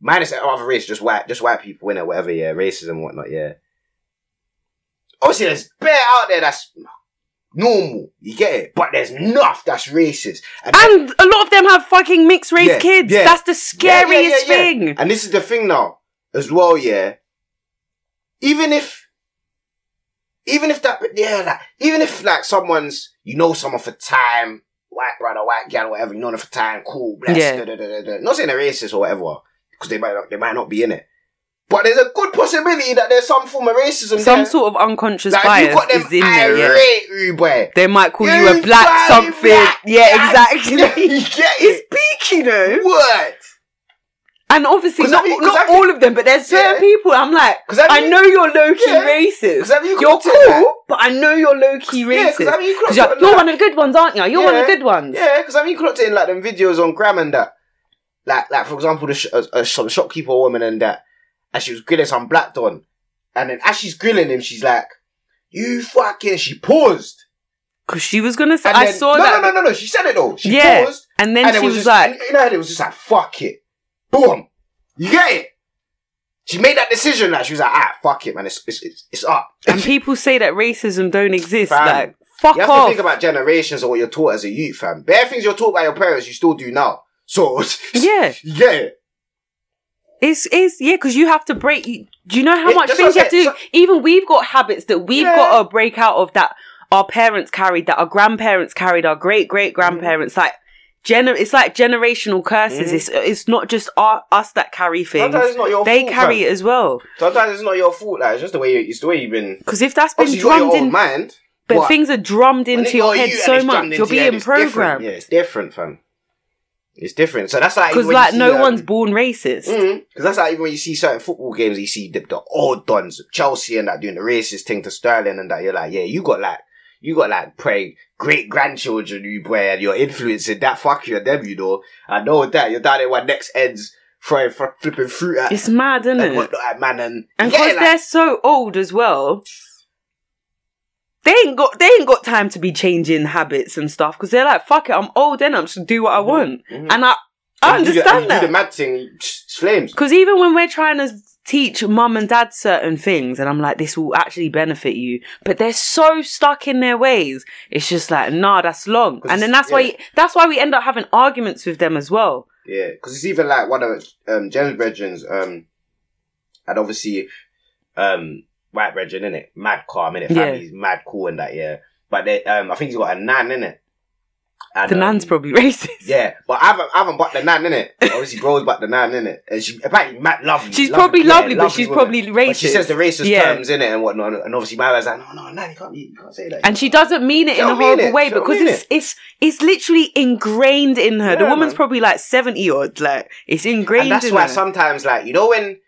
minus other race, just white, just white people in it, whatever. Yeah, racism, and whatnot. Yeah. Obviously, there's bare out there that's normal. You get it, but there's enough that's racist. And And a lot of them have fucking mixed race Yeah, kids. yeah. That's the scariest yeah. thing. And this is the thing now, as well, yeah. Even if, even if that, yeah, like, even if like someone's, you know someone for time, white brother, white gal, whatever, you know them for time, cool, bless, Yeah. da, da, da. Not saying they're racist or whatever, because they might not, they might not be in it. But there's a good possibility that there's some form of racism Some there. sort of unconscious like, bias is in there. Yeah. boy. They might call You you a black something. black. Yeah, Yeah, exactly. you get it's it? peak, you know. What? And obviously, not, you- not have you- all of them, but there's certain Yeah. people I'm like, I you- know you're low key Yeah. racist. 'Cause you You're cool, like- but I know you're low key racist. have you Because clocked you're, you're like- one of the good ones, aren't you? You're one of the good ones. Yeah, because I mean, you clocked it in like them videos on Gram and that. Like, like for example, the sh- uh, uh, some shopkeeper woman and that, and she was grilling some black don, and then as she's grilling him, she's like, "You fucking," she paused. Because she was gonna say, And I then- saw no, that. No, no, no, no. She said it though. She Yeah. paused, And then and she was, just, like, in her head, it was just like, "Fuck it, boom." You get it? She made that decision. Like she was like, "Ah, fuck it, man. It's it's it's, it's up." and people say that racism don't exist. Fam. Like, fuck You have off. to think about generations of what you're taught as a youth, fam. Bare things you're taught by your parents, you still do now. So, yeah. yeah. It's it's yeah, because you have to break. you- Do you know how Yeah, much things you have to do? Even we've got habits that we've Yeah. got to break out of that our parents carried, that our grandparents carried, our great great grandparents. Like gener, it's like generational curses. Mhm. It's it's not just our, us that carry things. Sometimes it's not your They fault, carry fam. it as well. Sometimes it's not your fault. Like it's just the way you, it's the way you've been. Because if that's been drummed your in, mind, but things are drummed into your head you so much, you're into your head, being it's different. programmed. Yeah, it's different, fam. It's different. So that's like Because like see, no um, one's born racist. Because that's like even when you see certain football games, you see the, the old dons, Chelsea and that doing the racist thing to Sterling and that. You're like, yeah, you got like, you got like pray great grandchildren, you boy, and you're influencing that fuck you and them, you know. I know that you're down there when next ends throwing flipping fruit at It's mad, isn't and it? whatnot at man and And yeah, because like, they're so old as well, they ain't got they ain't got time to be changing habits and stuff. Because they're like, fuck it, I'm old and I'm just do what I want, mhm. and I I and you do the- understand and you do the mad thing, flames. Because even when we're trying to teach mum and dad certain things, and I'm like, this will actually benefit you, but they're so stuck in their ways. It's just like, nah, that's long. and then that's why yeah. that's why we end up having arguments with them as well. Yeah, because it's even like one of um, James Bredren's, um, and obviously, um, white Bredren, innit? Mad calm, innit? Yeah. Family's mad cool and that, yeah. But they, um, I think he's got a nan, innit? And, The um, nan's probably racist. Yeah, but I haven't, I haven't bought the nan, it. Obviously, bro's bought the nan, it. And she, apparently, mad lovely. She's lovely, probably yeah, lovely, but she's woman. probably racist. But she says the racist Yeah. terms, it And whatnot. And obviously, my man's like, no, no, nan, you can't, you can't say that. And she doesn't mean it She in a horrible it. way She because it's it's it's literally ingrained in her. the woman's man. probably like seventy odd. Like it's ingrained. And that's in why her. sometimes, like, you know, when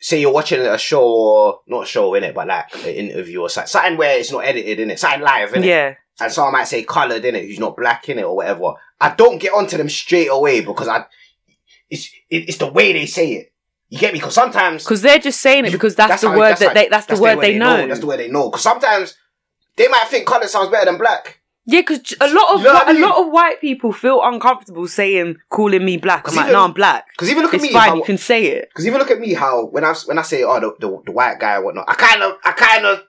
say you're watching a show or not a show in it, but like an interview or something, something where it's not edited in it, something live in it, yeah, and someone might say coloured in it, who's not black in it or whatever. I don't get onto them straight away because I, it's it, it's the way they say it. You get me? Because sometimes because they're just saying it because that's, the how- word that how- they that's the the word way they know. That's the way they know. Because sometimes they might think colour sounds better than black. Yeah, because a lot of You know I a mean? lot of white people feel uncomfortable saying calling me black. I'm 'Cause like, no, I'm black. Because even look It's at me, fine, how- you can say it. Because even look at me, how when I when I say oh the, the, the white guy or whatnot, I kind of I kind of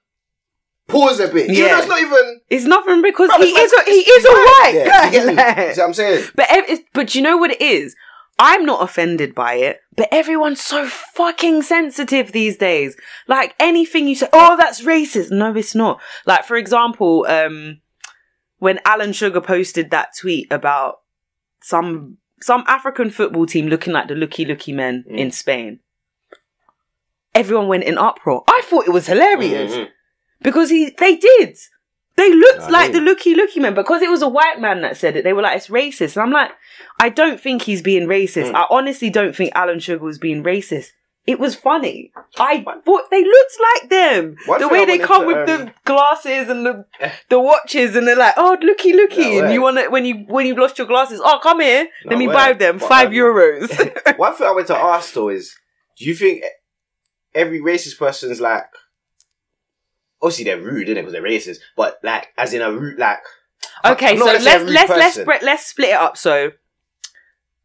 pause a bit. Yeah. it's not even. It's nothing because Bro, he is a, he is a white Yeah, guy. get me? like. See what I'm saying? But but you know what it is? I'm not offended by it, but everyone's so fucking sensitive these days. Like anything you say, oh, that's racist. No, it's not. Like for example, um, when Alan Sugar posted that tweet about some some African football team looking like the looky looky men Mm. in Spain, everyone went in uproar. I thought it was hilarious Mhm. Because he they did. They looked I like mean- the looky looky men because it was a white man that said it. They were like, "It's racist," and I'm like, I don't think he's being racist. Mm. I honestly don't think Alan Sugar was being racist. It was funny. I thought they looked like them. One the way they come to, with um, the glasses and the the watches, and they're like, "Oh, looky looky," No and you want to when you when you've lost your glasses. Oh, come here, No let me buy them But, five euros. One thing I went to ask though is, do you think every racist person's like, obviously they're rude, isn't it? Because they're racist, but like, as in a rude, like. Okay, so gonna say a let's let's let's person. bre- let's split it up. So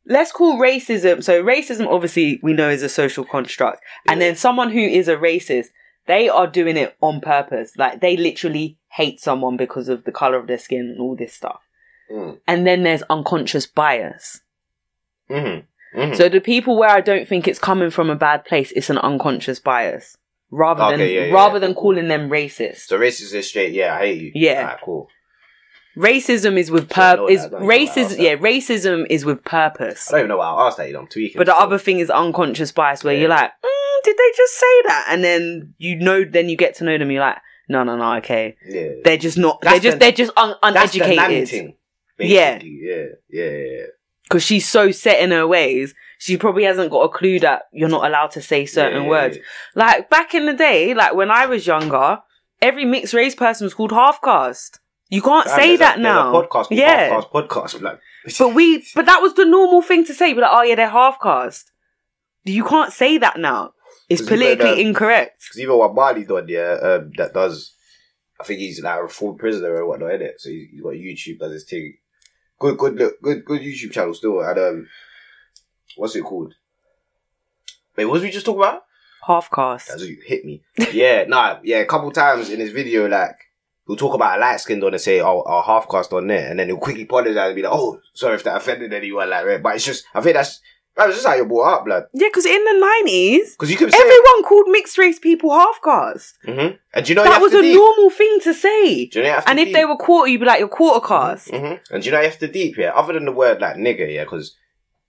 let's call racism. So racism, obviously, we know is a social construct, and then someone who is a racist, they are doing it on purpose. Like they literally hate someone because of the color of their skin and all this stuff. Mm. And then there's unconscious bias. Mm-hmm. Mm-hmm. So the people where I don't think it's coming from a bad place, it's an unconscious bias rather than yeah, yeah, rather yeah. than calling them racist. so racist is straight. Yeah, I hate you. Yeah. Alright, cool. Racism is with purpose. Is that, don't know that, racism? Yeah, racism is with purpose. I don't even know why I asked that. You know, I'm tweaking. But the other thing is unconscious bias, where you're like, mm, did they just say that? And then you know, then you get to know them. You're like, no, no, no, okay. yeah, They're just not. That's they're just. the- they're just un- that's the uneducated. thing. Yeah, yeah, yeah, yeah. Because she's so set in her ways, she probably hasn't got a clue that you're not allowed to say certain Yeah, words. Like back in the day, like when I was younger, every mixed race person was called half caste. You can't say there's a- that now. Podcast yeah. Half-Cast podcast. Like, But we, but that was the normal thing to say. But like, oh yeah, they're half caste. You can't say that now. It's politically better- incorrect. Because even what Bali done, yeah, um, that does, I think he's like a full prisoner or whatnot, innit? So he's, he's got YouTube, does his thing. Good, good, look, good, good YouTube channel still. And um, what's it called? Wait, what was we just talking about? Half caste. That's what you hit me. yeah, nah, yeah, a couple times in his video, like, he'll talk about a light skinned on and say, oh, our half cast on there. And then he'll quickly apologize and be like, oh, sorry if that offended anyone, like, right? But it's just, I think that's, that's just how you're brought up, blood. Yeah, because in the nineties, Because you could everyone called mixed race people half caste. hmm and do you know that have was a deep? normal thing to say. Do you know you have to And if they were quarter, you'd be like, you're quarter caste. hmm And do you know you have to deep, yeah? Other than the word like nigger, yeah, because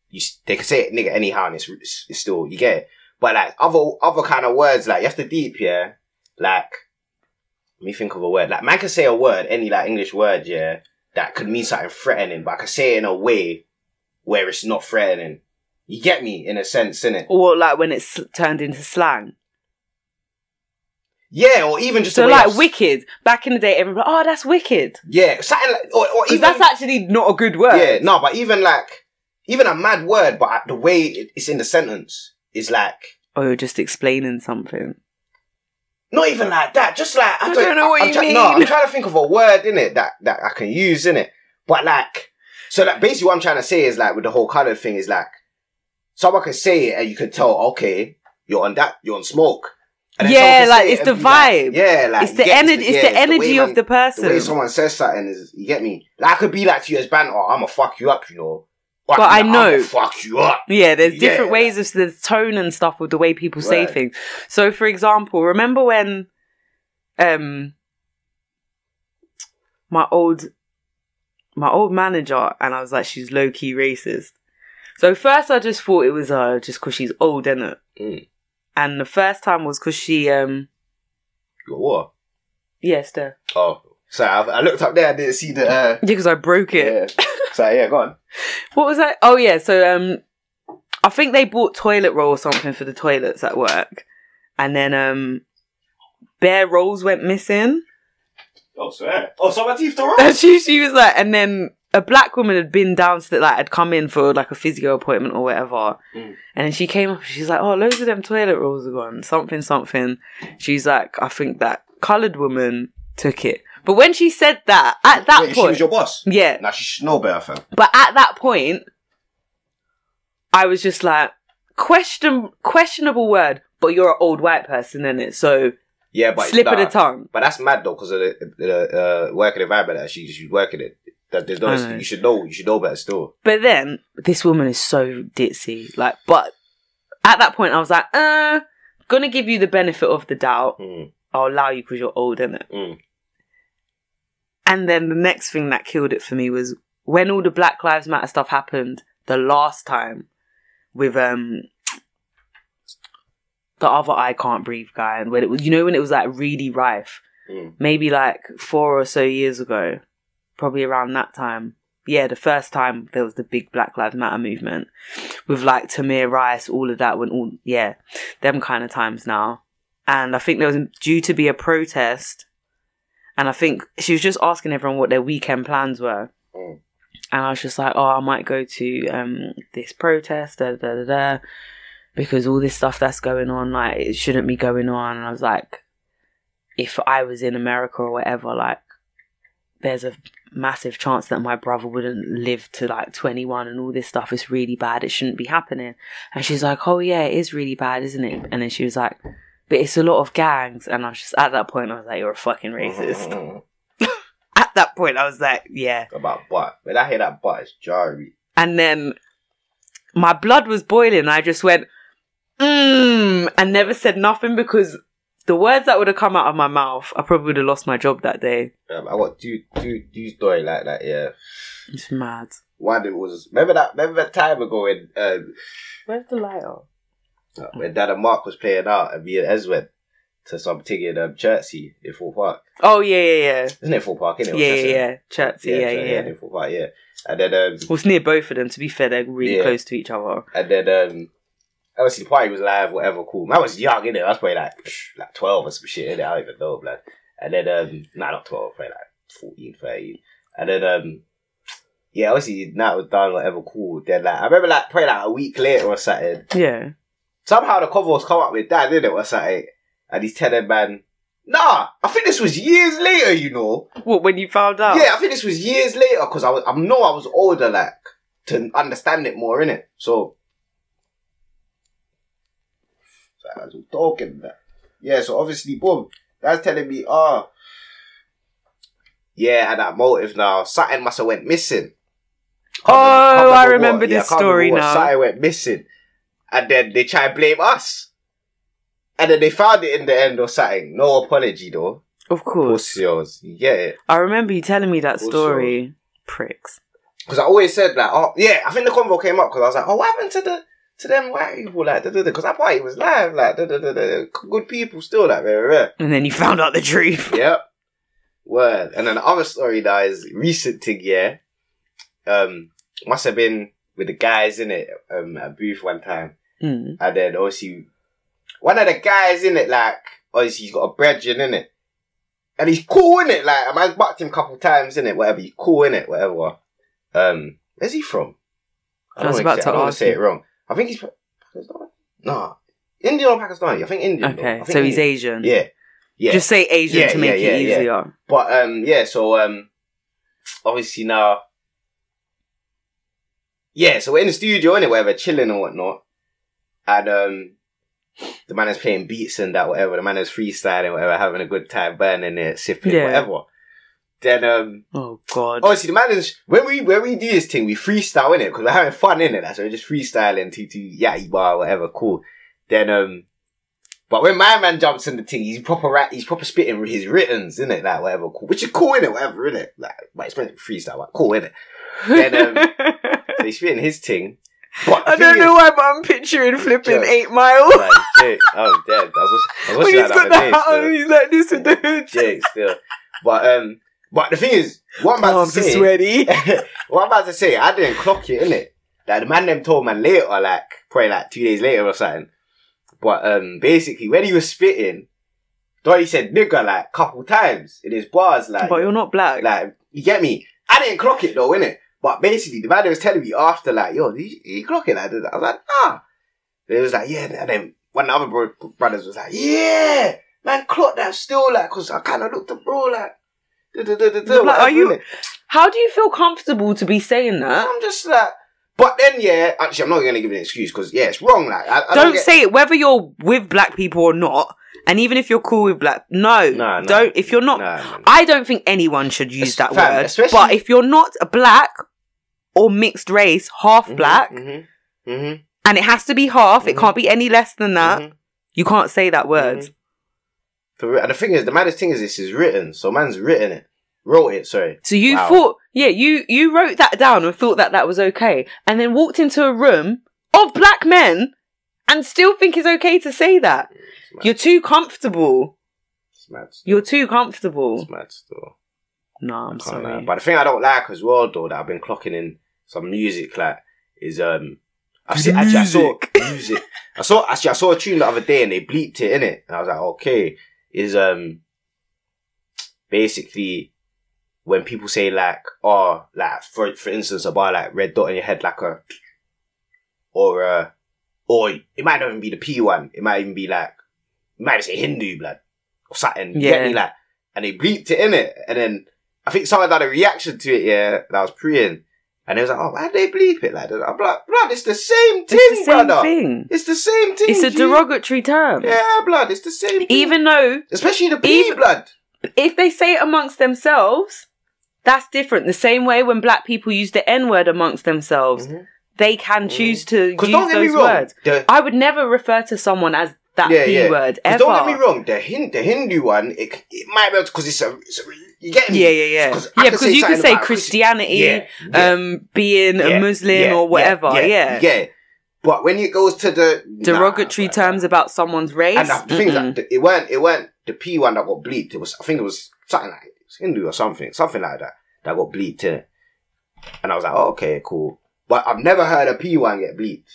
you they can say it nigger anyhow and it's, it's, it's still, you get it. But like other, other kind of words, like you have to deep, yeah? Like, let me think of a word. Like, man can say a word, any like English word, yeah, that could mean something threatening, but I can say it in a way where it's not threatening. You get me, in a sense, innit? Or like when it's turned into slang. Yeah, or even just So like wicked. Back in the day, everyone, oh, that's wicked. Yeah, something like, or, or even that's actually not a good word. yeah, no, but even like even a mad word, but the way it's in the sentence is like oh you're just explaining something. not even like that. Just like I don't- don't know what I'm you try- mean. No, I'm trying to think of a word in it that that I can use in it, but like so like basically what I'm trying to say is like with the whole colored thing is like someone can say it and you can tell okay you're on that you're on smoke. And Yeah, like, say it it's the be like- vibe. yeah, like it's the get- energy. It's yeah, the way energy man- of the person. The way someone says something is, you get me? Like, I could be like to you as banter, I'm gonna fuck you up, you know. But I know. I'ma fuck you up. Yeah, there's Yeah. different ways of the tone and stuff with the way people say things. So, for example, remember when um my old my old manager and I was like, she's low key racist. So first I just thought it was uh just because she's old, innit? Mm. And the first time was because she um You got what? yes, there. Oh, sorry, I, I looked up there, I didn't see the, uh, Yeah, because I broke it. yeah. so yeah, go on. What was that? Oh yeah, so um I think they bought toilet roll or something for the toilets at work. And then um bare rolls went missing. Oh, swear. Oh, so my teeth don't she she was like and then a black woman had been downstairs like had come in for like a physio appointment or whatever. Mm. And then she came up she's like, Oh, loads of them toilet rolls are gone. Something, something. She's like, I think that coloured woman took it. But when she said that, at that Wait, she point was your boss? Yeah. Nah, she should know better, fam. But at that point, I was just like, question questionable word, but you're an old white person in it, so Yeah, but slip of the tongue. But that's mad though, because of the, the uh, working environment that she, she's working in. That there's no, you should know, you should know better still. But then this woman is so ditzy, like. But at that point, I was like, uh, gonna give you the benefit of the doubt. Mm, I'll allow you because you're old, innit? mm. And then the next thing that killed it for me was when all the Black Lives Matter stuff happened the last time with um the other I can't breathe guy and when it was you know when it was like really rife Mm. maybe like four or so years ago probably around that time yeah the first time there was the big Black Lives Matter movement with like Tamir Rice all of that when all yeah them kind of times now and I think there was due to be a protest and I think she was just asking everyone what their weekend plans were. Mm. And I was just like, oh, I might go to um, this protest, da, da, da, da, because all this stuff that's going on, like, it shouldn't be going on. And I was like, if I was in America or whatever, like, there's a massive chance that my brother wouldn't live to like 21 and all this stuff is really bad. It shouldn't be happening. And she's like, oh, yeah, it is really bad, isn't it? And then she was like, but it's a lot of gangs. And I was just, at that point, I was like, you're a fucking racist. Mm, at that point, I was like, yeah. About butt. When I hear that butt, it's jarring. And then my blood was boiling. I just went, mmm, and never said nothing because the words that would have come out of my mouth, I probably would have lost my job that day. Um, I got two, two, two story like that, yeah. It's mad. One it was, remember that, remember that time ago when, um, Where's the lighter? when Dad and Mark was playing out and me and Ez went to some thing in um, Chertsey in Thorpe Park. Oh, yeah, yeah, yeah. Isn't it Thorpe Park, innit? Yeah, yeah, yeah. Chertsey, yeah, yeah, Chertsey, yeah. in Thorpe Park, yeah. And then, um, Well, it's near both of them. To be fair, they're really Yeah. close to each other. and then, um, obviously the party was live, whatever, cool. Man was young, innit? I was probably like, like 12 or some shit, innit? I don't even know, man. And then, um, nah, not 12, probably like 14, 13. And then, um, yeah, obviously that was done, whatever, cool. Then, like, I remember, like, probably like a week later or something, Yeah. somehow the Covos come up with that, didn't it, or something? And he's telling man, nah, I think this was years later, you know. What, when you found out? Yeah, I think this was years later because I was, I know I was older, like to understand it more, innit? So, so I was talking that. Yeah, so obviously, boom, that's telling me, oh, yeah, and that motive now, something must have went missing. Oh, Can't I remember Yeah, this can't story what. now. Something went missing, and then they try and blame us, and then they found it in the end or something. No apology though. Of course. Pussios, you get it? I remember you telling me that story. Pricks. Because I always said like, oh yeah, I think the convo came up because I was like, oh, what happened to the to them white people like, because that party was live, like, da, da, da, good people still, like, very rare. And then you found out the truth. Yep. Word. And then the other story now is recent thing, yeah. Um, must have been with the guys in it, um, at a booth one time. Mm. And then obviously, one of the guys in it, like, obviously he's got a brethren in it, and he's cool in it. Like I man's bucked him a couple times in it, whatever. He's cool in it, whatever. Um, where's he from? I was don't about say, I don't say it wrong. I think he's Pakistan. Nah, Indian or Pakistani? I think Indian. Okay, think so he's Asian. Yeah, yeah. Just say Asian Yeah, to make yeah, it yeah, yeah. easier. But um, yeah. So um, obviously now, yeah. So we're in the studio anyway, whatever, chilling and whatnot, and um, the man is playing beats and that whatever. The man is freestyling whatever, having a good time, burning it, sipping whatever. Then um, Oh God. obviously the man is when we when we do this thing, we freestyle in it because we're having fun in it. That's so we're just freestyling to yatty bar whatever, cool. Then um, but when my man jumps in the thing, he's proper rat, he's proper spitting his writtens in it, like whatever, cool, which is cool in it, whatever in it, like but it's meant to be freestyle, but cool in it. Then um, so he's spitting his thing. But I don't is- know why, but I'm picturing flipping Joke. eight mile Like, Jake, I'm dead. I was, I was when he's that got the hat on he's like this with the hood. Jake still. But um, but the thing is, what I'm about Arms to say, sweaty. what I'm about to say, I didn't clock it, innit? Like the man them told man later, like probably like two days later or something. But um, basically when he was spitting, he said nigga like a couple times in his bars, like But you're not black. like you get me. I didn't clock it though, innit? But basically the man was telling me after, like, yo, did you, you clock it? I, did. I was like, nah. They was like, yeah, and then one of the other bro- brothers was like, yeah, man, clock that still, like, cause I kind of looked at bro, like, Like, are you- How do you feel comfortable to be saying that? I'm just like, but then yeah, actually, I'm not gonna give an excuse because yeah, it's wrong. Like, I, I don't get- say it whether you're with black people or not. And even if you're cool with black, no, Nah, nah. don't. If you're not, man. I don't think anyone should use that fam, word. especially- But if you're not a black or mixed race, half Mhm, black, mhm, mhm, and it has to be half, it Mhm. can't be any less than that. mhm, You can't say that word. For real. And the thing is, the maddest thing is, this is written. So man's written it, wrote it. Sorry. So you Wow. thought, yeah, you you wrote that down and thought that that was okay, and then walked into a room of black men and still think it's okay to say that. You're too comfortable. It's mad. Still. You're too comfortable. It's mad still. No, I'm lie. sorry. But the thing I don't like as well, though, that I've been clocking in some music, like, is um, I've seen actually I saw music. I saw actually I saw a tune the other day and they bleeped it in it, and I was like, okay, is um, basically when people say like, oh, like for for instance, about like red dot on your head, like a, or uh, or it might not even be the P one. It might even be like, it might even say Hindu blood or something. You get Yeah. me, like, and they bleeped it in it, and then I think someone had a reaction to it, yeah, that was praying. And they was like, oh, why they bleep it like that? I'm like, blood, it's the same thing, It's the same brother. thing. It's the same thing. It's a derogatory term. Yeah, blood, it's the same thing. Even though Especially the P even- blood. if they say it amongst themselves, that's different. The same way when black people use the N word amongst themselves, Mhm. they can choose to use don't get me those wrong. words. The, I would never refer to someone as that yeah, P yeah. word ever. Don't get me wrong. The, Hin- the Hindu one, it, it might be because it's a, it's a. You get me? Yeah, yeah, yeah. Yeah, because you could something say Christianity, Yeah, yeah. um, being Yeah, a Muslim or whatever. Yeah. yeah. But when it goes to the Derogatory nah, terms about someone's race. and the things mm-mm. that it weren't it weren't the P one that got bleeped. It was I think it was something like it was Hindu or something, something like that that got bleeped in. And I was like, oh, okay, cool. But I've never heard a P one get bleeped,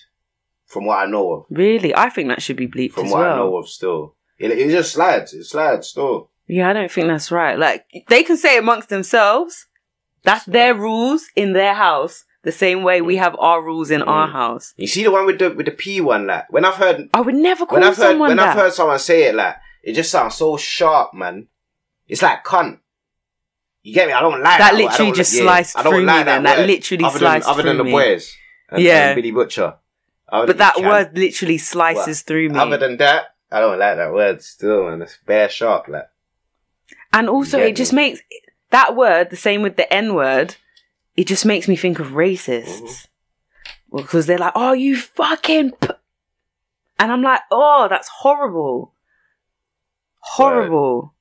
from what I know of. really, I think that should be bleeped From what I know of, still, it, it just slides. It slides still. Yeah, I don't think that's right. Like they can say amongst themselves. That's their rules in their house. The same way we have our rules in our Mm. house. You see the one with the with the P one, like when I've heard I would never call when I've heard someone when that. I've heard someone say it, like it just sounds so sharp, man. It's like cunt. You get me? I don't like That that. literally just like- yeah, sliced don't through me like then. That word. literally other sliced than, other than through the me. boys. And, Yeah. and Billy Butcher. Other but that word literally slices through me. Other than that, I don't like that word still, man. It's bare sharp, like. And also, Get it just makes that word the same with the N word. It just makes me think of racists. Mhm. Well, because they're like, "Oh, you fucking," p-. and I'm like, "Oh, that's horrible, horrible."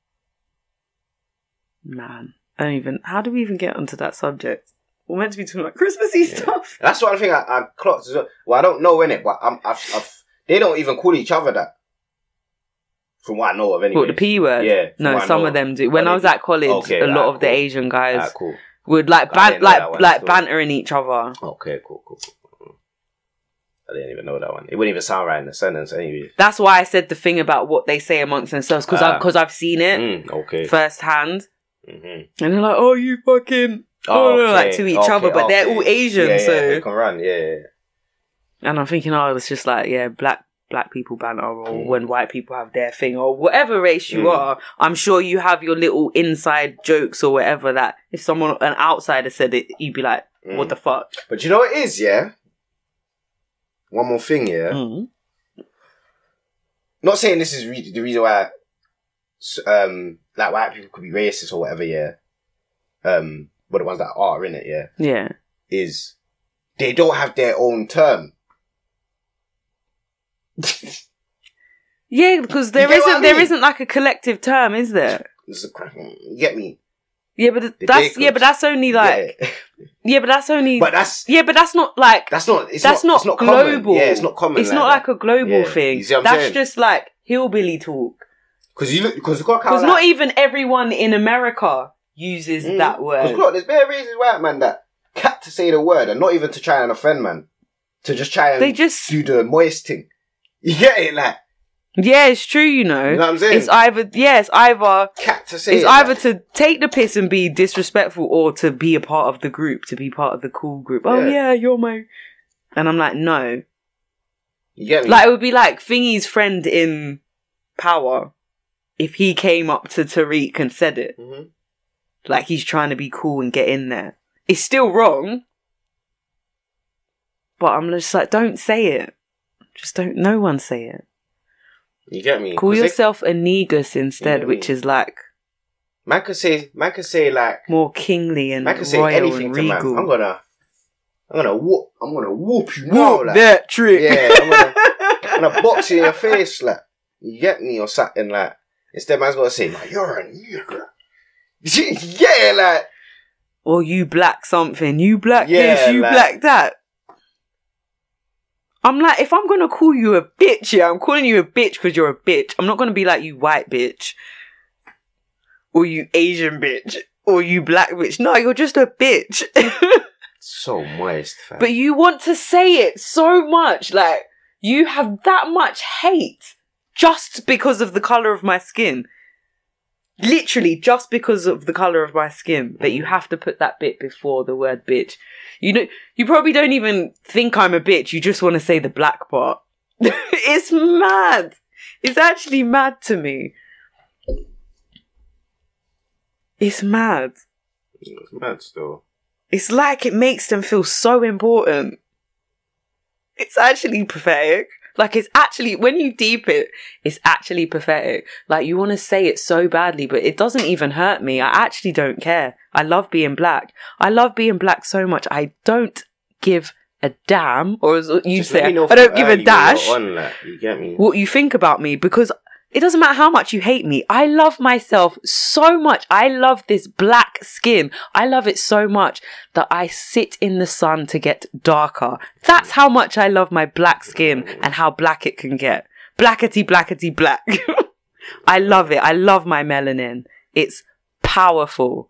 Man, I don't even. How do we even get onto that subject? We're meant to be talking about Christmassy Yeah. stuff. That's one thing I, I clocked well. Well, I don't know in it, but I'm, I've, I've, they don't even call each other that. From what I know of, anyway. What the p word? Yeah, No, some of them do. When I was at college, Okay, a lot right, of the. Asian guys Ah, cool. would like ban- didn't know that like one, like so- bantering each other. Okay, cool, cool, cool. I didn't even know that one. It wouldn't even sound right in the sentence anyway. That's why I said the thing about what they say amongst themselves because Ah. I've because I've seen it Mm, okay. firsthand, hmm and they're like, "Oh, you fucking," oh, no, like to each other, but they're all Asian, yeah, so. they can run. Yeah, yeah. And I'm thinking, oh, it's just like, yeah, black black people banter, or Mm. when white people have their thing, or whatever race you Mm. are. I'm sure you have your little inside jokes or whatever that if someone an outsider said it, you'd be like, what Mm. the fuck? But you know what it is, yeah. One more thing, yeah. Mm. Not saying this is re- the reason why, um, like white people could be racist or whatever, yeah. Um, but the ones that are in it, yeah, Yeah. is they don't have their own term. Yeah, because there get what isn't there mean? isn't like a collective term, is there? It's a cra- You get me? Yeah, but th- The that's yeah, Jacobs. but that's only like yeah. yeah, but that's only but that's yeah, but that's not like that's not. It's that's not, it's not global. Yeah, it's not common. It's not like a global Yeah, thing. you see what I'm That's saying? just like hillbilly talk. because you look because look how Because not even everyone in America uses Mm. that word. look, there's bare racist white man that cat to say the word and not even to try and offend man, to just try and They just do the moist thing. You get it, like yeah, it's true. You know, you know what I'm saying? it's either yeah, it's either cat to say it's it, either like. to take the piss and be disrespectful or to be a part of the group, to be part of the cool group. Oh Yeah. yeah, you're my. And I'm like, no. You get me? Like it would be like Thingy's friend in Power, if he came up to Tariq and said it, Mhm. like he's trying to be cool and get in there. It's still wrong, but I'm just like, don't say it. Just don't. No one say it. You get me? Call 'Cause they- yourself a negus instead, which is like man could say man could say like more kingly and man could say royal anything and to man. regal. I'm gonna I'm gonna whoop I'm gonna whoop you now, Whoop like that trick. Yeah, I'm gonna- I'm gonna box you in your face, like you get me or something like instead man's gonna say, like, you're a nigger. yeah, like or you black something, you black Yeah, this, you like- black that. I'm like, if I'm gonna call you a bitch, yeah, I'm calling you a bitch because you're a bitch. I'm not gonna be like you white bitch, or you Asian bitch, or you black bitch. No, you're just a bitch. so moist, fam. but you want to say it so much, like you have that much hate just because of the color of my skin. Literally, just because of the color of my skin, that you have to put that bit before the word bitch. You know, you probably don't even think I'm a bitch. You just want to say the black part. it's mad. It's actually mad to me. It's mad. It's mad still. It's like it makes them feel so important. It's actually pathetic. Like it's actually when you deep it, it's actually pathetic. Like you want to say it so badly, but it doesn't even hurt me. I actually don't care. I love being black. I love being black so much. I don't give a damn, or as you say, I don't give a dash On, like, you get me? what you think about me because it doesn't matter how much you hate me. I love myself so much. I love this black skin. I love it so much that I sit in the sun to get darker. That's how much I love my black skin and how black it can get. Blackety, blackety, black. I love it. I love my melanin. It's powerful.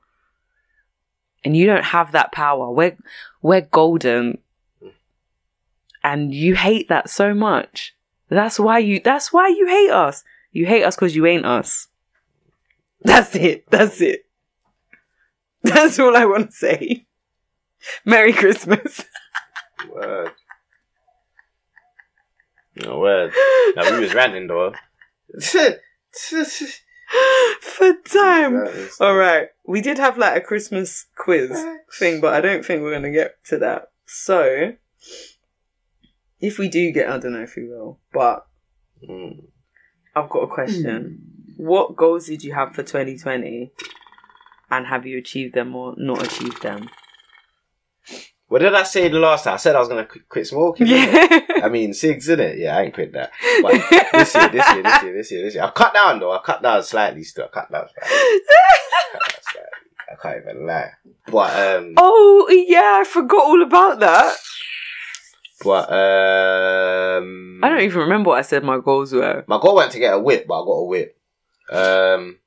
And you don't have that power. We're, we're golden. And you hate that so much. That's why you, that's why you hate us. You hate us because you ain't us. That's it. That's it. That's all I want to say. Merry Christmas. Word. No word. Now we was ranting though. For time. All right. We did have like a Christmas quiz thing, but I don't think we're going to get to that. So, if we do get, I don't know if we will, but Mm. I've got a question. What goals did you have for 2020? And have you achieved them or not achieved them? What did I say the last time? I said I was gonna qu- quit smoking. Yeah. I mean, six, cigs, in it. Yeah, I ain't quit that. But this year, this year, this year, this year, this year. I've cut down though. I cut down slightly still. I cut down slightly. Cut down slightly. I can't even lie. But um, oh, yeah, I forgot all about that. But um, I don't even remember what I said my goals were. My goal went to get a whip, but I got a whip. Um,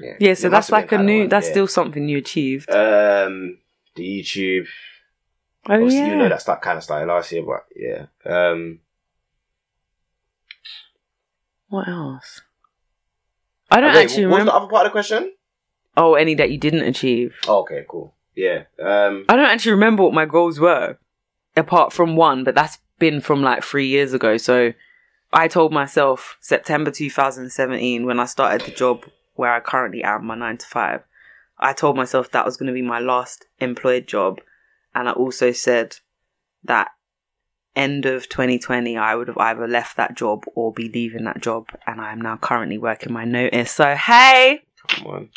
yeah, Yeah, so it that's like a new, one, that's yeah. still something you achieved. um the YouTube. Oh Obviously, yeah. you know that kind of started last year, but yeah. Um, What else? I don't actually what was the other part of the question? Oh, any that you didn't achieve. Oh, okay, cool. Yeah. Um, I don't actually remember what my goals were, apart from one, but that's been from like three years ago. So I told myself September 2017 when I started the job where I currently am, my nine to five. I told myself that was going to be my last employed job, and I also said that end of 2020 I would have either left that job or be leaving that job, and I am now currently working my notice. So hey, come on.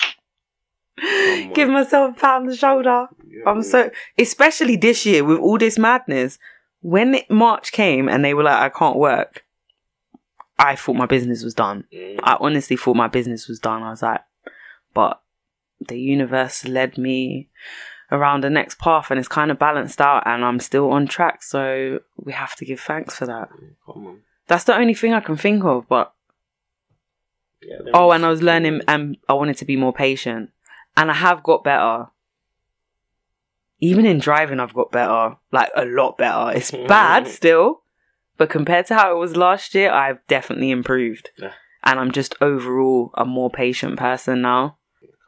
Give myself a pat on the shoulder. Yeah, I'm so, especially this year with all this madness. When it, March came and they were like, I can't work, I thought my business was done. Mm, I honestly thought my business was done. I was like, but the universe led me around the next path and it's kind of balanced out and I'm still on track. So we have to give thanks for that. On. That's the only thing I can think of. But Yeah, oh, and I was learning and I wanted to be more patient. And I have got better. Even in driving, I've got better. Like a lot better. It's mm. bad still. But compared to how it was last year, I've definitely improved. Yeah. And I'm just overall a more patient person now.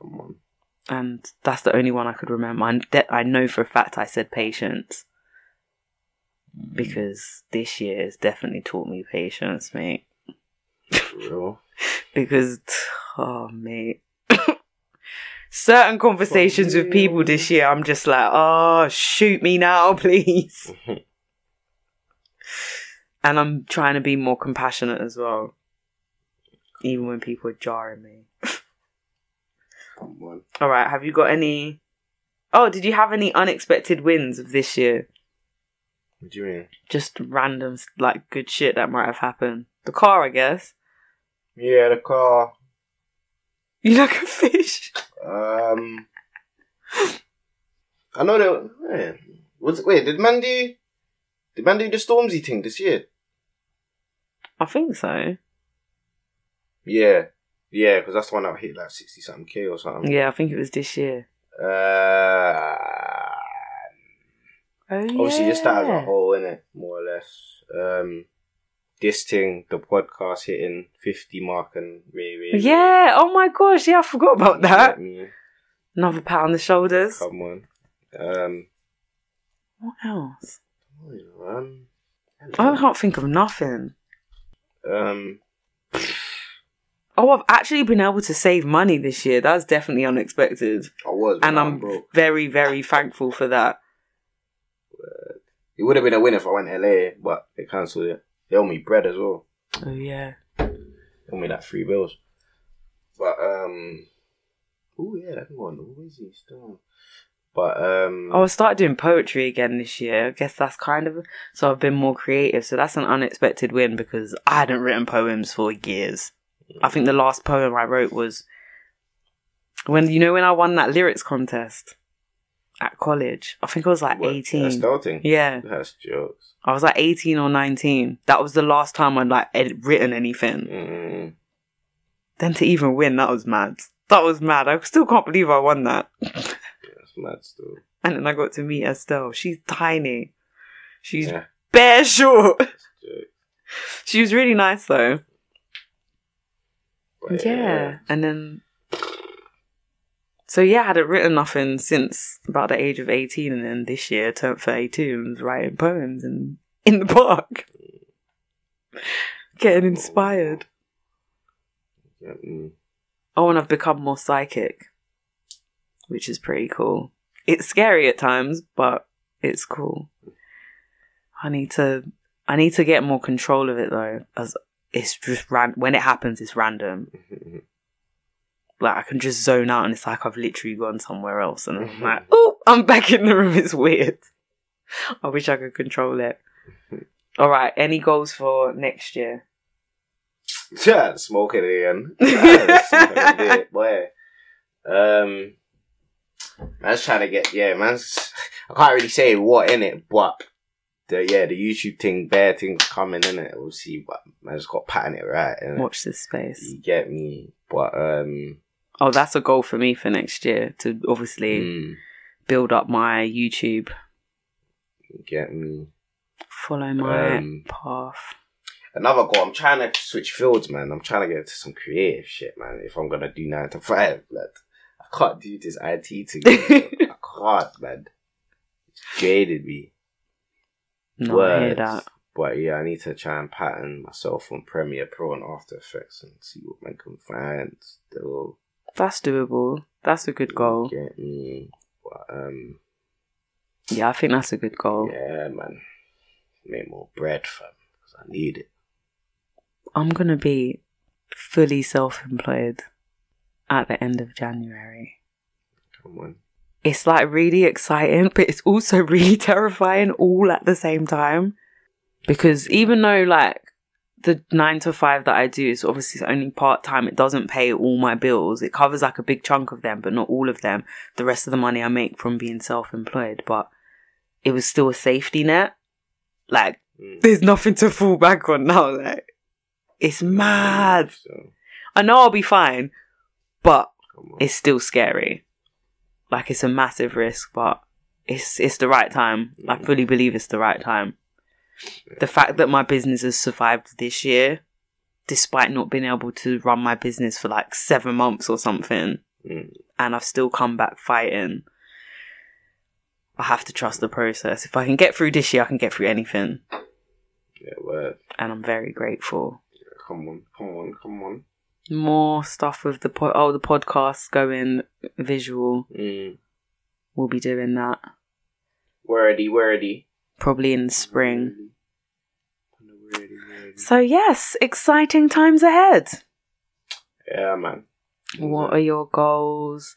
Come on. And that's the only one I could remember. I, de- I know for a fact I said patience. Mm. Because this year has definitely taught me patience, mate. For real. because oh mate certain conversations with people this year i'm just like oh shoot me now please. And i'm trying to be more compassionate as well even when people are jarring me. All right have you got any oh did you have any unexpected wins of this year? What do you mean? just random like good shit that might have happened. The car i guess. Yeah, the car. you like a fish Um, I know that. Yeah. Was wait? Did man do? Did man do the Stormzy thing this year? i think so Yeah, yeah, because that's the one that hit like sixty something k or something. yeah i think it was this year Uh, Oh, obviously just that as a yeah. whole, innit? More or less. Um, this thing, the podcast hitting fifty mark and really, really Yeah. Oh my gosh. Yeah, I forgot about that. Another pat on the shoulders. come on. Um, What else? um, I can't think of nothing. um, Oh, I've actually been able to save money this year. That's definitely unexpected, I was, and I'm broke. very, very thankful for that. It would have been a win if I went LA, but they cancelled it. They owe me bread as well. Oh yeah. They owe me like three bills. But um, oh yeah, that one. on the Wizzy still. But um, Oh, I started doing poetry again this year. I guess that's kind of so I've been more creative. So that's an unexpected win because I hadn't written poems for years. I think the last poem I wrote was when you know when I won that lyrics contest at college. I think I was like what, eighteen. That's starting. Yeah, That's jokes. I was like eighteen or nineteen. That was the last time I'd like ed- written anything. Mm, Then to even win, that was mad. That was mad. I still can't believe I won that. that's mad still. And then I got to meet Estelle. She's tiny. She's Yeah. bare short. She was really nice though. But, Yeah. And then so yeah, I hadn't written nothing since about the age of eighteen and then this year turned thirty two and was writing poems in in the park. Getting inspired. Yeah, mm. Oh, and I've become more psychic. Which is pretty cool. It's scary at times, but it's cool. I need to I need to get more control of it though, as it's just ran when it happens it's random. like I can just zone out and it's like I've literally gone somewhere else and I'm like, oh, I'm back in the room. It's weird. I wish I could control it. All right, any goals for next year? Yeah, smoking again. Yeah, smoking a bit, boy. Um, man's trying to get yeah, man's. I can't really say what in it, but the yeah, the YouTube thing, bare thing coming in it. We'll see, but man just got patting it right. innit? Watch this space. You get me, but um, Oh, that's a goal for me for next year to obviously mm, build up my YouTube get me? Follow my Um, path. Another goal. I'm trying to switch fields, man. I'm trying to get into some creative shit, man. If I'm gonna do nine to five. I can't do this IT thing. I can't, man. It's created me. No, I hear that. But yeah, I need to try and pattern myself on Premiere Pro and After Effects and see what man can find. Still, That's doable. That's a good goal. Get me? But um, Yeah, I think that's a good goal. yeah, man. Make more bread, fam, because I need it. I'm gonna be fully self-employed at the end of January. Come on. It's like really exciting, but it's also really terrifying all at the same time. Because even though like the nine to five that I do is obviously only part time, it doesn't pay all my bills. It covers like a big chunk of them, but not all of them. The rest of the money I make from being self employed, but it was still a safety net. Like Mm. there's nothing to fall back on now. Like it's mad. So, I know I'll be fine, but it's still scary. Like it's a massive risk, but it's it's the right time. I fully believe it's the right time. The fact that my business has survived this year, despite not being able to run my business for like seven months or something, Mm. and I've still come back fighting. I have to trust the process. If I can get through this year, I can get through anything, Yeah, word. and I'm very grateful. Come on, come on, come on. More stuff with the po- oh the podcast going visual. Mm. We'll be doing that Wordy, wordy. probably in spring. So yes, exciting times ahead. Yeah, man. What are your goals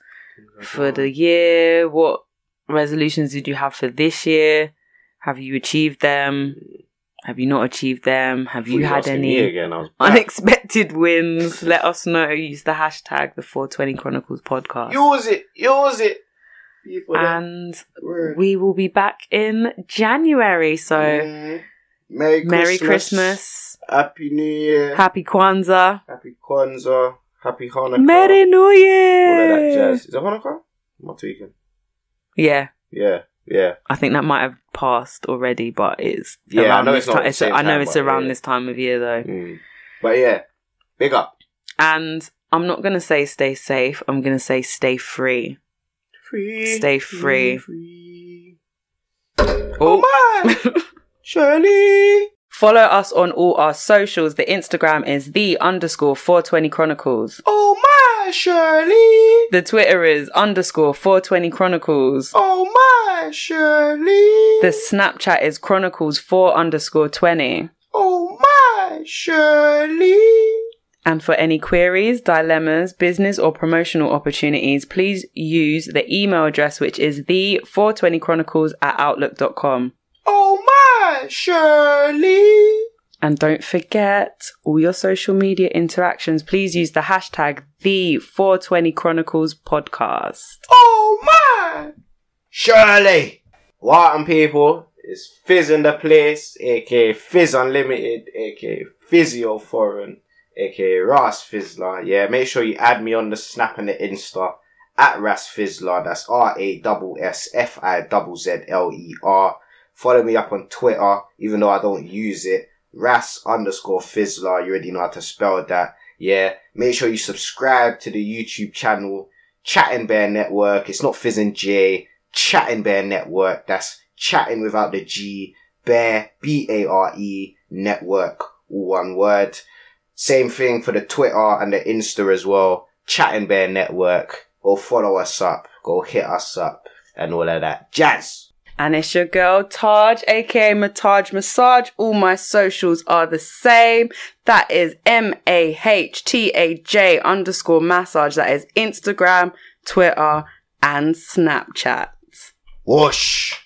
for the year? What resolutions did you have for this year? Have you achieved them? Have you not achieved them? Have you Thought had any again? I was back. unexpected wins? Let us know. Use the hashtag the 420 Chronicles podcast. Use it, use it. People And we will be back in January. So Mm. Merry, Merry Christmas. Christmas. Happy New Year. Happy Kwanzaa. Happy Kwanzaa. Happy Hanukkah. Merry New Year. All of that jazz. Is it Hanukkah? I'm not tweaking. Yeah. Yeah, yeah. I think that might have passed already, but it's Yeah, I know it's not time. the It's, same I know time, it's around yeah. this time of year though. Mm. But yeah, big up. And I'm not gonna say stay safe. I'm gonna say stay free. Free. Stay free. free. Oh, my! Shirley! Follow us on all our socials. The Instagram is the underscore 420 Chronicles. Oh my, Shirley! The Twitter is underscore 420 Chronicles. Oh my, Shirley! The Snapchat is Chronicles 4 underscore 20. Oh my, Shirley! And for any queries, dilemmas, business or promotional opportunities, please use the email address which is the 420chronicles at outlook.com. Oh my, Shirley! And don't forget all your social media interactions, please use the hashtag the 420 Chronicles podcast. Oh my! Shirley! Welcome people, it's Fizz in the place, aka Fizz Unlimited, aka Physio Foreign, aka Rass Fizzler. Yeah, make sure you add me on the Snap and the Insta at Rass Fizzler. That's R A S S F I Z Z L E R. Follow me up on Twitter, even though I don't use it. Rass underscore Fizzler. You already know how to spell that. Yeah. Make sure you subscribe to the YouTube channel, Chattin Bare Network. It's not Fizz and J. Chattin Bare Network. That's chatting without the G. Bare, B-A-R-E, network, all one word. Same thing for the Twitter and the Insta as well. Chattin Bare Network. Go follow us up. Go hit us up and all of that jazz. And it's your girl Taj, aka Mahtaj Massage. All my socials are the same. That is M A H T A J underscore massage. That is Instagram, Twitter, and Snapchat. Whoosh.